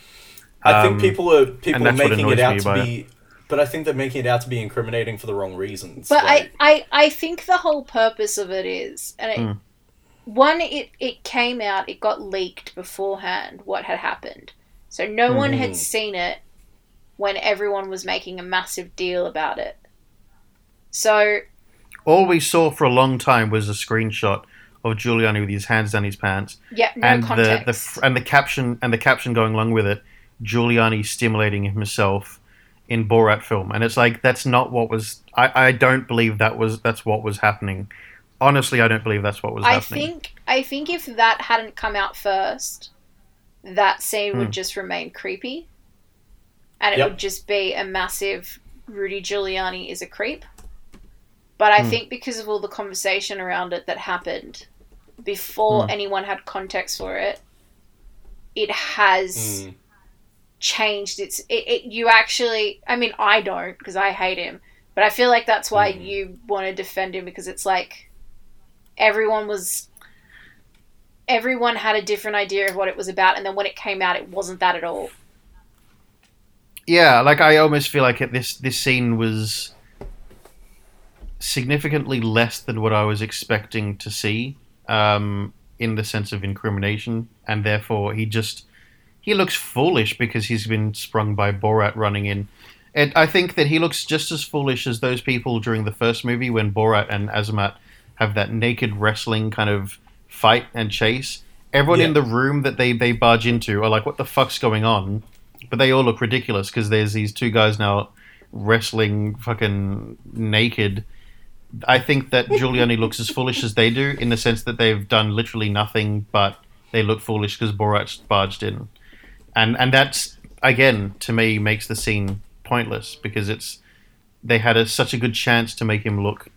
Speaker 2: I
Speaker 1: Um,
Speaker 2: think people are people are
Speaker 1: that's what
Speaker 2: making
Speaker 1: annoys
Speaker 2: it out
Speaker 1: me
Speaker 2: to
Speaker 1: about
Speaker 2: be, but I think they're making it out to be incriminating for the wrong reasons.
Speaker 3: But
Speaker 2: like,
Speaker 3: I, I, I think the whole purpose of it is, and it,
Speaker 1: Mm.
Speaker 3: one, it, it came out, it got leaked beforehand what had happened. So no one had
Speaker 2: Mhm.
Speaker 3: seen it when everyone was making a massive deal about it. So,
Speaker 1: All we saw for a long time was a screenshot of Giuliani with his hands down his pants,
Speaker 3: yeah, no
Speaker 1: and the,
Speaker 3: context.
Speaker 1: the f- and the caption and the caption going along with it, Giuliani stimulating himself in Borat film, and it's like that's not what was. I, I don't believe that was that's what was happening. Honestly, I don't believe that's what was
Speaker 3: I
Speaker 1: happening.
Speaker 3: think I think if that hadn't come out first, that scene
Speaker 1: Hmm.
Speaker 3: would just remain creepy, and it
Speaker 2: Yep.
Speaker 3: would just be a massive Rudy Giuliani is a creep. But I
Speaker 1: Hmm.
Speaker 3: think because of all the conversation around it that happened before
Speaker 1: Hmm.
Speaker 3: anyone had context for it, it has
Speaker 2: mm,
Speaker 3: changed. It's it, it. You actually, I mean, I don't because I hate him, but I feel like that's why
Speaker 2: Hmm.
Speaker 3: you want to defend him because it's like everyone was everyone had a different idea of what it was about and then when it came out it wasn't that at all
Speaker 1: Yeah, like I almost feel like it, this this scene was significantly less than what I was expecting to see, um, in the sense of incrimination, and therefore he just he looks foolish because he's been sprung by Borat running in. And I think that he looks just as foolish as those people during the first movie when Borat and Azamat have that naked wrestling kind of fight and chase. Everyone in the room that they, they barge into are like, what the fuck's going on? But they all look ridiculous because there's these two guys now wrestling fucking naked. I think that Giuliani looks as foolish as they do in the sense that they've done literally nothing, but they look foolish because Borat's barged in. And and that's again to me makes the scene pointless because it's they had a, such a good chance to make him look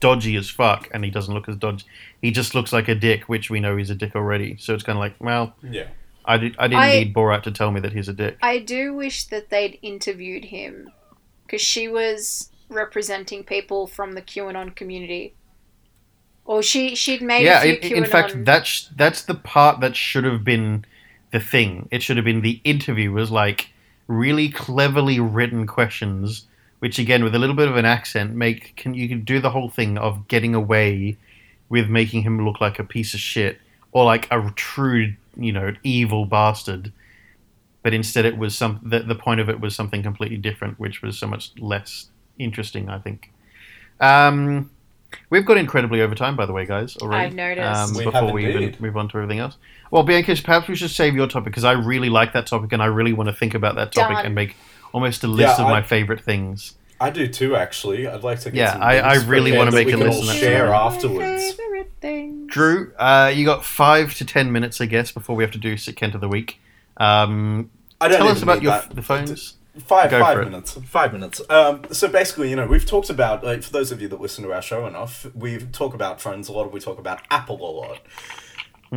Speaker 1: dodgy as fuck, and he doesn't look as dodgy. He just looks like a dick, which we know he's a dick already. So it's kind of like, well,
Speaker 2: yeah.
Speaker 1: I, did, I didn't
Speaker 3: I-
Speaker 1: need Borat to tell me that he's a dick.
Speaker 3: i do wish that they'd interviewed him because she was representing people from the qanon community or she she'd made
Speaker 1: yeah,
Speaker 3: a few
Speaker 1: in,
Speaker 3: QAnon
Speaker 1: in fact, that's that's the part that should have been the thing. It should have been the interview was like really cleverly written questions, which again with a little bit of an accent make can you can do the whole thing of getting away with making him look like a piece of shit or like a true you know evil bastard. But instead, it was some. The, the point of it was something completely different, which was so much less interesting. I think. Um, We've got incredibly over time, by the way, guys. Already.
Speaker 3: I've noticed.
Speaker 1: Um,
Speaker 2: We
Speaker 1: before
Speaker 2: have
Speaker 1: we even move on to everything else. Well, Bianca, perhaps we should save your topic because I really like that topic and I really want to think about that topic
Speaker 3: Done.
Speaker 1: and make almost a list
Speaker 2: Yeah,
Speaker 1: of
Speaker 2: I-
Speaker 1: my favorite things.
Speaker 2: I do too, actually. I'd like to get
Speaker 1: Yeah,
Speaker 2: some
Speaker 1: I- I really wanna make a
Speaker 2: can
Speaker 1: list
Speaker 2: all
Speaker 1: of that.
Speaker 2: share afterwards.
Speaker 1: Drew, uh, you got five to ten minutes, I guess, before we have to do Sick Kent of the Week. Um,
Speaker 2: I don't
Speaker 1: tell us about your
Speaker 2: that.
Speaker 1: the phones.
Speaker 2: Five
Speaker 1: Go
Speaker 2: five minutes. Five minutes. Um, so basically, you know, we've talked about like for those of you that listen to our show enough, we talk about phones a lot. We talk about Apple a lot.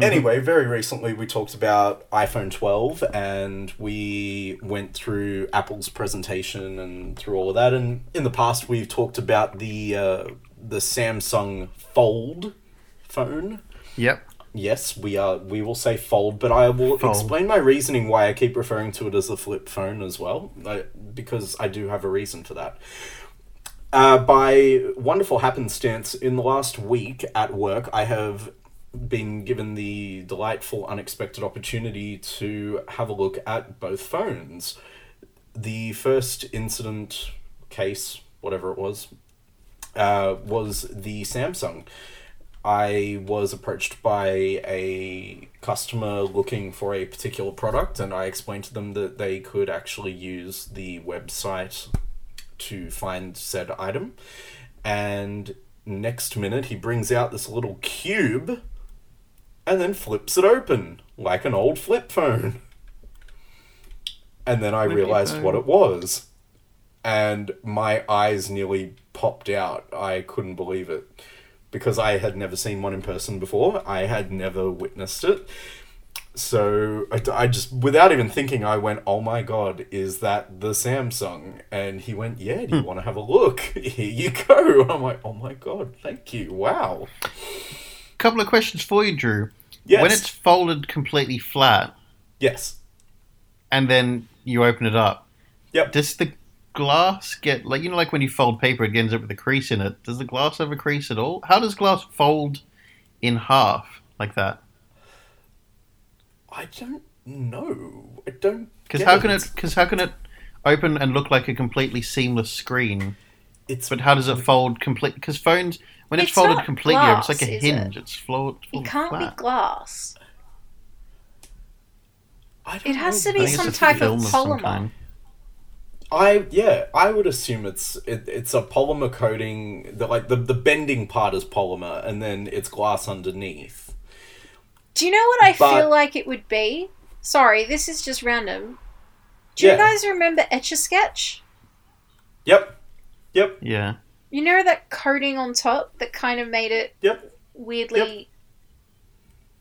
Speaker 2: Anyway, very recently we talked about iPhone 12 and we went through Apple's presentation and through all of that. And in the past, we've talked about the uh, the Samsung Fold phone.
Speaker 1: Yep.
Speaker 2: Yes, we are. We will say fold, but I will
Speaker 1: Fold.
Speaker 2: explain my reasoning why I keep referring to it as the flip phone as well, I, because I do have a reason for that. Uh, by wonderful happenstance, in the last week at work, I have been given the delightful, unexpected opportunity to have a look at both phones. The first incident case, whatever it was, uh, was the Samsung. I was approached by a customer looking for a particular product, and I explained to them that they could actually use the website to find said item. And next minute, he brings out this little cube and then flips it open like an old flip phone. And then I
Speaker 1: Flippy
Speaker 2: realized what it was. And my eyes nearly popped out. I couldn't believe it because I had never seen one in person before. I had never witnessed it. So I, I just, without even thinking, I went, "Oh my god, is that the Samsung?" And he went, "Yeah, do you hmm. want to have a look? Here you go." I'm like, "Oh my god, thank you, wow."
Speaker 1: Couple of questions for you, Drew.
Speaker 2: Yes.
Speaker 1: When it's folded completely flat
Speaker 2: Yes.
Speaker 1: and then you open it up,
Speaker 2: Yep.
Speaker 1: does the glass get like you know like when you fold paper it ends up with a crease in it? Does the glass have a crease at all? How does glass fold in half like that?
Speaker 2: I don't know. I don't.
Speaker 1: Because
Speaker 2: get
Speaker 1: how can it? Because how can it open and look like a completely seamless screen?
Speaker 2: It's
Speaker 1: But how does it fold complete? Because phones, when it's,
Speaker 3: It's
Speaker 1: folded completely, over, it's like a hinge.
Speaker 3: it?
Speaker 1: It's float.
Speaker 3: It can't
Speaker 1: flat.
Speaker 3: be glass.
Speaker 2: I don't
Speaker 3: It has
Speaker 2: know.
Speaker 3: to be some type of polymer.
Speaker 1: Kind.
Speaker 2: I yeah, I would assume it's it, it's a polymer coating. that like the the bending part is polymer, and then it's glass underneath.
Speaker 3: Do you know what I
Speaker 2: But-
Speaker 3: feel like it would be? Sorry, this is just random. Do you guys remember Etch a Sketch?
Speaker 2: Yep, yep,
Speaker 1: Yeah.
Speaker 3: You know that coating on top that kind of made it
Speaker 2: yep.
Speaker 3: weirdly.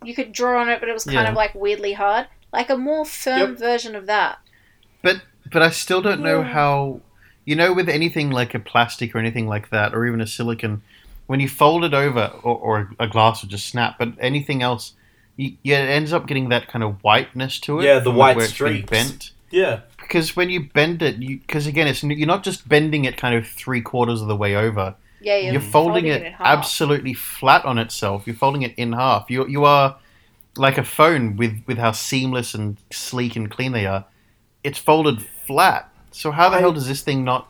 Speaker 3: You could draw on it, but it was kind
Speaker 1: Yeah.
Speaker 3: of like weirdly hard. Like a more firm
Speaker 2: Yep.
Speaker 3: version of that.
Speaker 1: But but I still don't know
Speaker 3: Yeah.
Speaker 1: how. You know, with anything like a plastic or anything like that, or even a silicon, when you fold it over, or, or a glass would just snap. But anything else, you, yeah, it ends up getting that kind of whiteness to it.
Speaker 2: Yeah, the white
Speaker 1: where it's
Speaker 2: streaks.
Speaker 1: bent.
Speaker 2: Yeah,
Speaker 1: Because when you bend it, you because again, it's you're not just bending it kind of three quarters of the way over.
Speaker 3: Yeah, you're,
Speaker 1: You're folding, it,
Speaker 3: in half.
Speaker 1: absolutely flat on itself. You're folding it in half. You you are like a phone with with how seamless and sleek and clean they are. It's folded flat. So how the
Speaker 2: I-
Speaker 1: hell does this thing not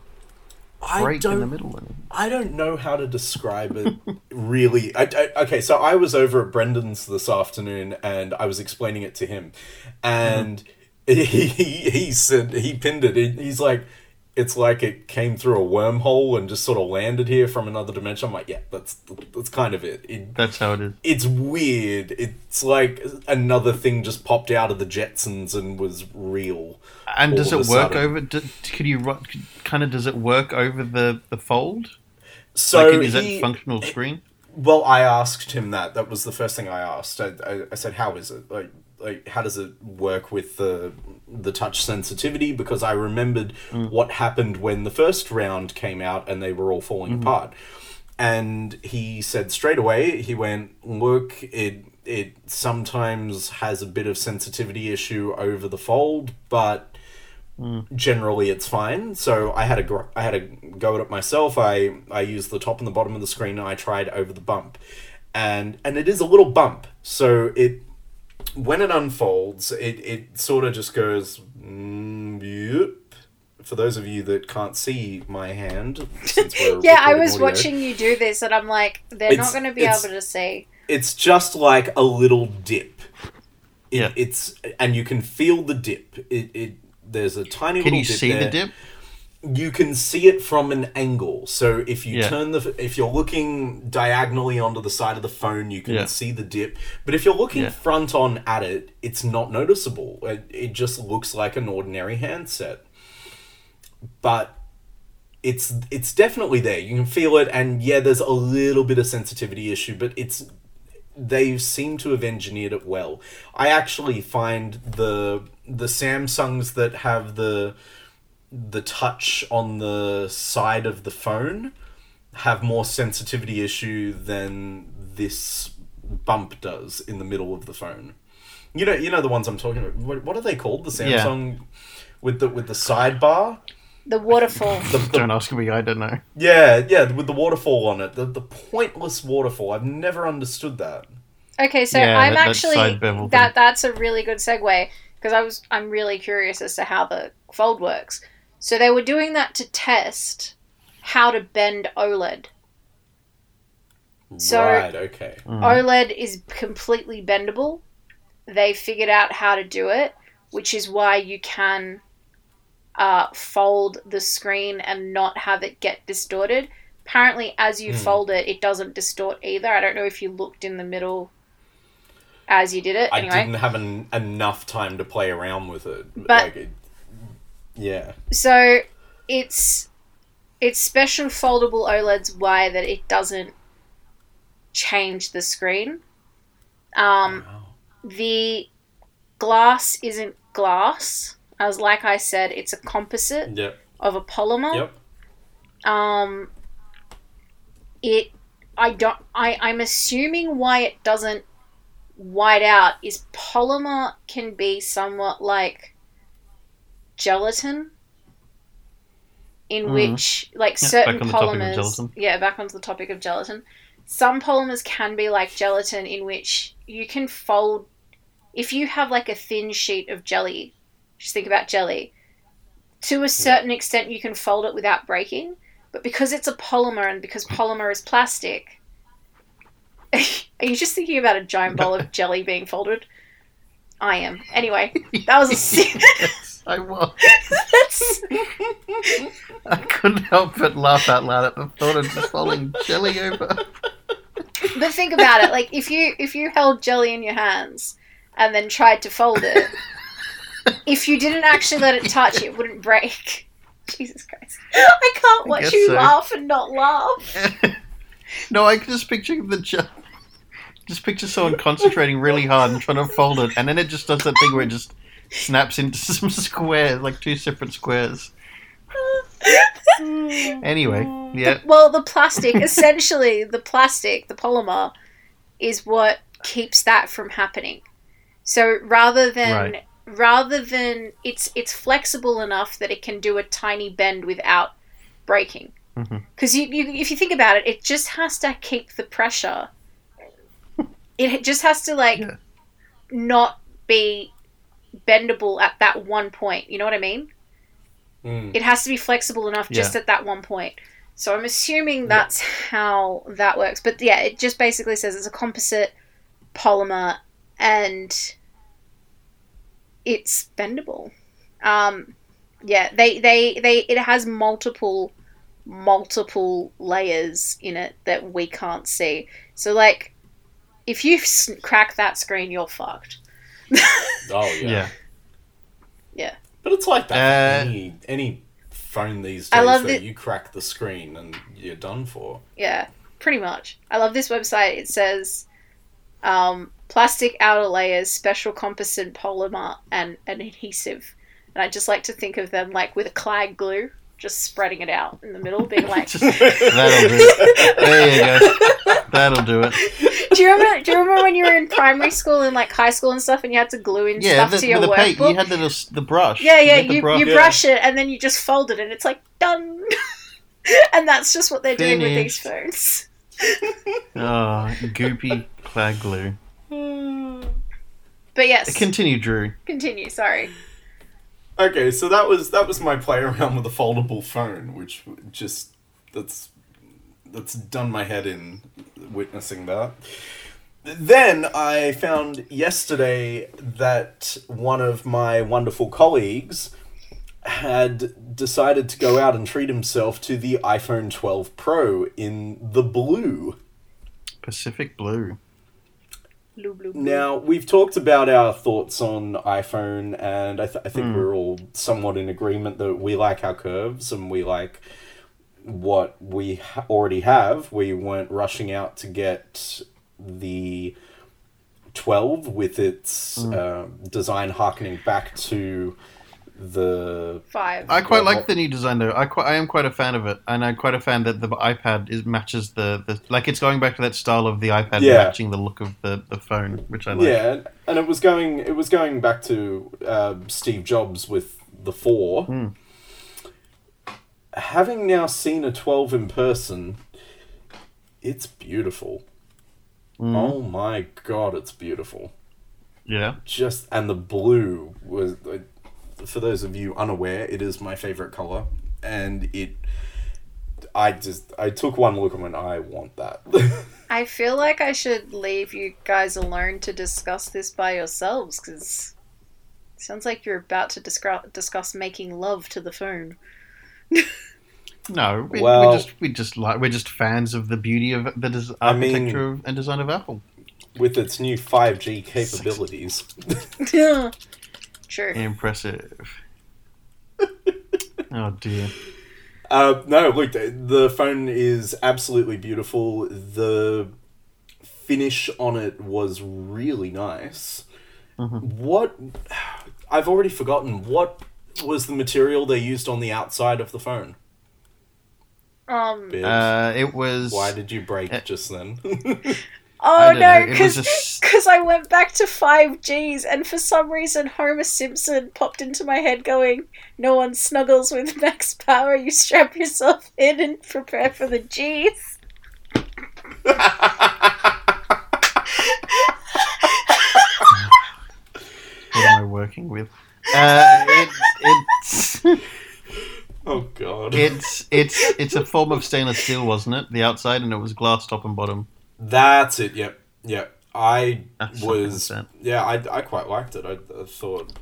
Speaker 2: I
Speaker 1: break in the middle? Then?
Speaker 2: I don't know how to describe it really. I, I, okay, so I was over at Brendan's this afternoon and I was explaining it to him, and mm-hmm. he, he he said he pinned it. He- He's like, it's like it came through a wormhole and just sort of landed here from another dimension. I'm like, yeah, that's that's kind of it. it
Speaker 1: That's how it is.
Speaker 2: it's weird. It's like another thing just popped out of the Jetsons and was real.
Speaker 1: And does it work
Speaker 2: sudden.
Speaker 1: over? Do, could you kind of does it work over the the fold?
Speaker 2: So
Speaker 1: like, is
Speaker 2: he,
Speaker 1: that functional screen?
Speaker 2: Well, I asked him that. That was the first thing I asked. I, I, I said, "How is it? Like, like how does it work with the the touch sensitivity?" Because I remembered mm. what happened when the first round came out and they were all falling mm-hmm. apart. And he said straight away, he went, "Look, it it sometimes has a bit of sensitivity issue over the fold, but." Mm. generally it's fine. So I had a gr- I had a go at it myself. I I used the top and the bottom of the screen and I tried over the bump, and and it is a little bump. So it when it unfolds, it it sort of just goes. Mm. For those of you that can't see my hand, since we're
Speaker 3: Yeah, I was
Speaker 2: audio,
Speaker 3: watching you do this, and I'm like, they're not going to be able to see.
Speaker 2: it's just like a little dip. It,
Speaker 1: Yeah.
Speaker 2: It's and you can feel the dip. It, it there's a tiny
Speaker 1: Can
Speaker 2: little
Speaker 1: you
Speaker 2: dip
Speaker 1: see
Speaker 2: there.
Speaker 1: the dip?
Speaker 2: You can see it from an angle. So if you
Speaker 1: Yeah.
Speaker 2: turn the if you're looking diagonally onto the side of the phone, you can
Speaker 1: Yeah.
Speaker 2: see the dip. But if you're looking
Speaker 1: Yeah.
Speaker 2: front on at it, it's not noticeable. It, it just looks like an ordinary handset. But it's it's definitely there. You can feel it, and yeah, there's a little bit of sensitivity issue, but it's they seem to have engineered it well. I actually find the the Samsungs that have the the touch on the side of the phone have more sensitivity issue than this bump does in the middle of the phone. You know, you know the ones I'm talking about. What, what are they called? The
Speaker 1: Yeah.
Speaker 2: Samsung with the with the sidebar.
Speaker 3: The waterfall.
Speaker 2: The, the
Speaker 1: Don't ask me. I don't know.
Speaker 2: yeah, yeah, with the waterfall on it. The the pointless waterfall. I've never understood that.
Speaker 3: Okay, so
Speaker 1: Yeah,
Speaker 3: I'm
Speaker 1: that- that
Speaker 3: actually
Speaker 1: side
Speaker 3: that that's a really good segue because I was I'm really curious as to how the fold works. So they were doing that to test how to bend OLED. So-
Speaker 2: right. Okay.
Speaker 1: Mm.
Speaker 3: OLED is completely bendable. They figured out how to do it, which is why you can uh, fold the screen and not have it get distorted. Apparently, as you
Speaker 2: Hmm.
Speaker 3: fold it, it doesn't distort either. I don't know if you looked in the middle as you did it.
Speaker 2: I
Speaker 3: Anyway,
Speaker 2: didn't have an, enough time to play around with it.
Speaker 3: But-
Speaker 2: like it, yeah.
Speaker 3: so it's it's special foldable OLED's way that it doesn't change the screen. Um,
Speaker 2: Wow.
Speaker 3: the glass isn't glass. As like I said, it's a composite
Speaker 2: Yep.
Speaker 3: of a polymer.
Speaker 2: Yep.
Speaker 3: Um, it. I don't. I. I'm assuming why it doesn't white out is polymer can be somewhat like gelatin. In
Speaker 1: Mhm.
Speaker 3: which, like
Speaker 1: Yeah,
Speaker 3: certain
Speaker 1: back on the topic of
Speaker 3: polymers, yeah, back onto the topic of gelatin. Some polymers can be like gelatin, in which you can fold. If you have like a thin sheet of jelly, just think about jelly. To a certain extent, you can fold it without breaking, but because it's a polymer and because polymer is plastic, are you just thinking about a giant bowl of jelly being folded? I am. Anyway, that was a.
Speaker 1: yes, I was. I couldn't help but laugh out loud at the thought of just folding jelly over.
Speaker 3: but think about it. Like if you if you held jelly in your hands and then tried to fold it, if you didn't actually let it touch, it wouldn't break. Jesus Christ! I can't watch
Speaker 1: guess
Speaker 3: you
Speaker 1: so.
Speaker 3: laugh and not laugh.
Speaker 1: no, I can just picture the jelly. Just picture someone concentrating really hard and trying to fold it, and then it just does that thing where it just snaps into some squares, like two separate squares. Anyway, mm. yeah.
Speaker 3: Well, the plastic, essentially, the plastic, the polymer, is what keeps that from happening. So rather than
Speaker 1: Right.
Speaker 3: rather than it's it's flexible enough that it can do a tiny bend without breaking.
Speaker 1: Mm-hmm.
Speaker 3: Because you, you, if you think about it, it just has to keep the pressure. It just has to like
Speaker 1: Yeah.
Speaker 3: not be bendable at that one point. You know what I mean?
Speaker 2: Mm.
Speaker 3: it has to be flexible enough just at that one point. So I'm assuming that's how that works. But yeah, it just basically says it's a composite polymer and it's bendable. Um, yeah, they, they, they, it has multiple, multiple layers in it that we can't see. So like, if you crack that screen, you're fucked.
Speaker 2: Oh yeah.
Speaker 1: Yeah.
Speaker 2: But it's like that.
Speaker 1: Uh,
Speaker 2: any any phone these
Speaker 3: I
Speaker 2: days
Speaker 3: love
Speaker 2: that
Speaker 3: the-
Speaker 2: you crack the screen and you're done for.
Speaker 3: Yeah, pretty much. I love this website. It says um, plastic outer layers, special composite polymer, and an adhesive. And I just like to think of them like with a clag glue, just spreading it out in the middle, being like.
Speaker 1: That'll do it. There you go. That'll do it.
Speaker 3: do you remember? Do you remember when you were in primary school and like high school and stuff, and you had to glue in
Speaker 1: Yeah,
Speaker 3: stuff
Speaker 1: the,
Speaker 3: to your
Speaker 1: with the paint,
Speaker 3: workbook?
Speaker 1: you had the little, the brush.
Speaker 3: yeah, yeah.
Speaker 1: had the
Speaker 3: You
Speaker 1: brush.
Speaker 3: you
Speaker 2: Yeah.
Speaker 3: brush it and then you just fold it, and it's like done. and that's just what they're doing with these phones.
Speaker 1: Oh, goopy clag glue.
Speaker 3: But yes,
Speaker 1: Continue, Drew.
Speaker 3: continue. Sorry.
Speaker 2: Okay, so that was that was my play around with a foldable phone, which just that's that's done my head in witnessing that. Then I found yesterday that one of my wonderful colleagues had decided to go out and treat himself to the iPhone 12 Pro in the blue.
Speaker 1: Pacific Blue.
Speaker 3: Blue, blue, blue.
Speaker 2: Now, we've talked about our thoughts on iPhone, and I, th- I think
Speaker 1: Hmm.
Speaker 2: we're all somewhat in agreement that we like our curves and we like what we ha- already have. We weren't rushing out to get the 12 with its
Speaker 1: Hmm.
Speaker 2: uh, design harkening back to the.
Speaker 3: Five.
Speaker 1: I quite like the new design though. I quite, I am quite a fan of it, and I'm quite a fan that the iPad is matches the, the like it's going back to that style of the iPad
Speaker 2: Yeah.
Speaker 1: matching the look of the, the phone, which I like.
Speaker 2: Yeah, and- and it was going it was going back to uh, Steve Jobs with the 4.
Speaker 1: Hmm.
Speaker 2: Having now seen a 12 in person, it's beautiful.
Speaker 1: Mm.
Speaker 2: Oh my god, it's beautiful.
Speaker 1: Yeah.
Speaker 2: Just and the blue was for those of you unaware, it is my favorite color and it I just I took one look and went I want that.
Speaker 3: I feel like I should leave you guys alone to discuss this by yourselves because sounds like you're about to discuss discuss making love to the phone.
Speaker 1: No, we,
Speaker 2: Well-
Speaker 1: we just we just like we're just fans of the beauty of the des-
Speaker 2: I mean-
Speaker 1: architecture and design of Apple.
Speaker 2: with its new 5G capabilities.
Speaker 3: True.
Speaker 1: Impressive. oh dear.
Speaker 2: Uh, no, look, the- the phone is absolutely beautiful. The finish on it was really nice. What I've already forgotten. What was the material they used on the outside of the phone?
Speaker 3: Um.
Speaker 2: Bibbs?
Speaker 1: Uh, it was.
Speaker 2: Why did you break
Speaker 1: it...
Speaker 2: just then?
Speaker 3: Oh
Speaker 1: I don't know,
Speaker 3: no,
Speaker 1: it was
Speaker 3: because
Speaker 1: just-
Speaker 3: I went back to five Gs, and for some reason Homer Simpson popped into my head, going, "No one snuggles with max power. You strap yourself in and prepare for the Gs."
Speaker 1: What am I working with? Uh, it, it's
Speaker 2: oh God,
Speaker 1: it's it's it's a form of stainless steel, wasn't it? The outside, and it was glass top and bottom.
Speaker 2: That's it. Yep, yep. I
Speaker 1: That's
Speaker 2: was yeah. I, I quite liked it. I, I thought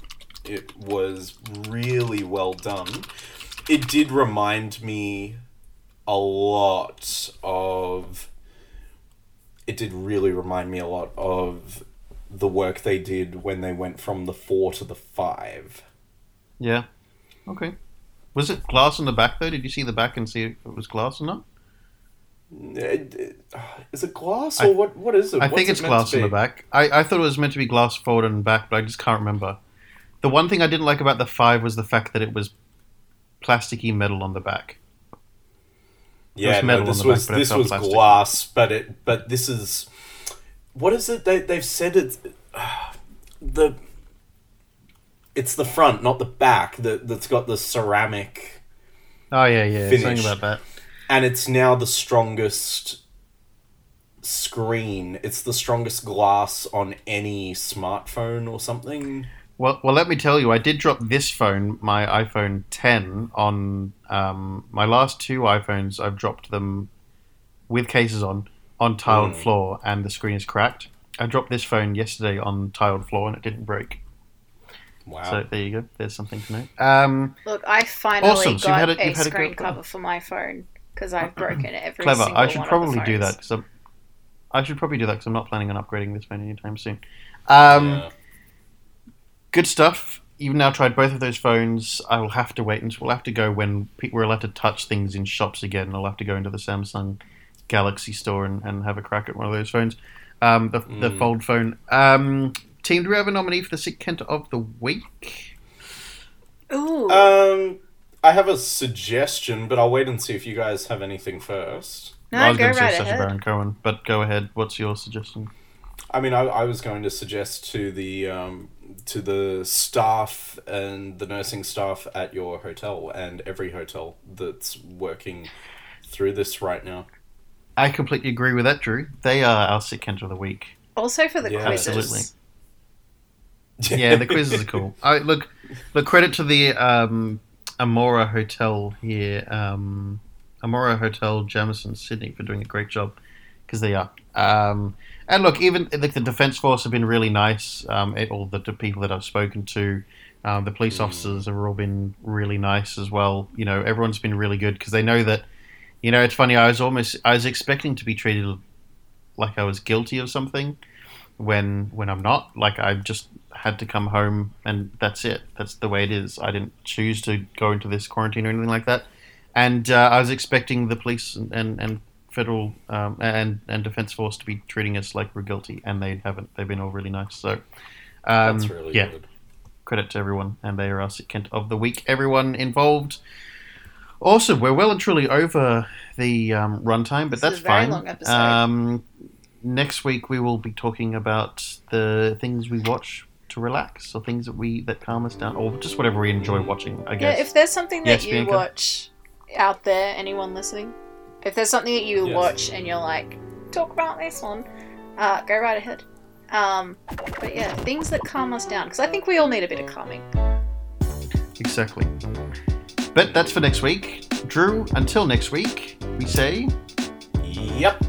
Speaker 2: it was really well done. It did remind me a lot of. It did really remind me a lot of the work they did when they went from the four to the five.
Speaker 1: Yeah. Okay. Was it glass in the back though? Did you see the back and see if it was glass or not?
Speaker 2: It- it- Is it glass
Speaker 1: I-
Speaker 2: or what? What is it?
Speaker 1: I
Speaker 2: What's
Speaker 1: think it's
Speaker 2: meant
Speaker 1: glass in the back. I, I thought it was meant to be glass forward and back, but I just can't remember. The one thing I didn't like about the five was the fact that it was plasticky metal on the back.
Speaker 2: Yeah, no, this
Speaker 1: the back,
Speaker 2: was
Speaker 1: but
Speaker 2: this was
Speaker 1: plastic.
Speaker 2: glass, but it but this is what is it? They they've said it's the it's the front, not the back. That that's got the ceramic,
Speaker 1: Oh yeah, yeah,
Speaker 2: Finish.
Speaker 1: something about that.
Speaker 2: And it's now the strongest screen. It's the strongest glass on any smartphone or something.
Speaker 1: Well, well, let me tell you, I did drop this phone, my iPhone 10, on um, my last two iPhones. I've dropped them with cases on on tiled
Speaker 2: Mm.
Speaker 1: floor, and the screen is cracked. I dropped this phone yesterday on tiled floor, and it didn't break.
Speaker 2: Wow.
Speaker 1: So there you go. There's something to know. Um,
Speaker 3: Look, I finally
Speaker 1: Awesome, so you've
Speaker 3: got
Speaker 1: had
Speaker 3: a,
Speaker 1: a- you've had
Speaker 3: screen
Speaker 1: good-
Speaker 3: cover for my phone because I've broken every
Speaker 1: clever.
Speaker 3: single
Speaker 1: I should
Speaker 3: one
Speaker 1: probably do that because I should probably do that because I'm not planning on upgrading this phone anytime soon. Um,
Speaker 2: Yeah.
Speaker 1: good stuff. You've now tried both of those phones. I will have to wait until we'll have to go when pe- we're allowed to touch things in shops again. I'll have to go into the Samsung Galaxy store and, and have a crack at one of those phones. Um, the, the
Speaker 2: Mm.
Speaker 1: fold phone. Um, team, do we have a nominee for the Sick Kent of the week?
Speaker 3: Ooh,
Speaker 2: Um, I have a suggestion, but I'll wait and see if you guys have anything first.
Speaker 3: no,
Speaker 1: I was
Speaker 3: go
Speaker 1: going to
Speaker 3: right
Speaker 1: say Sacha. Baron Cohen, but go ahead. What's your suggestion?
Speaker 2: I mean, I, I was going to suggest to the um, to the staff and the nursing staff at your hotel and every hotel that's working through this right now.
Speaker 1: I completely agree with that, Drew. They are our Sick Kent of the week.
Speaker 3: Also for the
Speaker 2: Yeah,
Speaker 3: quizzes.
Speaker 1: absolutely. yeah, the quizzes are cool. I look, look credit to the um, Amora Hotel here, um, Amora Hotel, Jamison, Sydney, for doing a great job because they are. Um, and look, even like the Defence Force have been really nice. Um, it, all the, the people that I've spoken to, Um, the police officers have all been really nice as well. You know, everyone's been really good because they know that. You know, it's funny. I was almost I was expecting to be treated like I was guilty of something when when I'm not. Like I'm just had to come home and that's it. That's the way it is. I didn't choose to go into this quarantine or anything like that. And uh, I was expecting the police and and, and federal um, and and defense force to be treating us like we're guilty, and they haven't. They've been all really nice. So um,
Speaker 2: That's really
Speaker 1: yeah,
Speaker 2: good.
Speaker 1: credit to everyone, and they are our sick Kent of the week. Everyone involved. Awesome. We're well and truly over the um, runtime, but
Speaker 3: This
Speaker 1: that's
Speaker 3: is a very
Speaker 1: fine.
Speaker 3: long episode.
Speaker 1: Um, next week we will be talking about the things we watch to relax, or things that we that calm us down, or just whatever we enjoy watching. I
Speaker 3: Yeah,
Speaker 1: guess.
Speaker 3: if there's something that
Speaker 1: Yes,
Speaker 3: you
Speaker 1: Bianca?
Speaker 3: watch out there, anyone listening, if there's something that you
Speaker 2: Yes.
Speaker 3: watch and you're like, talk about this one, uh, go right ahead. Um, but yeah, things that calm us down, because I think we all need a bit of calming.
Speaker 1: exactly. But that's for next week. Drew, until next week, we say.
Speaker 2: Yep.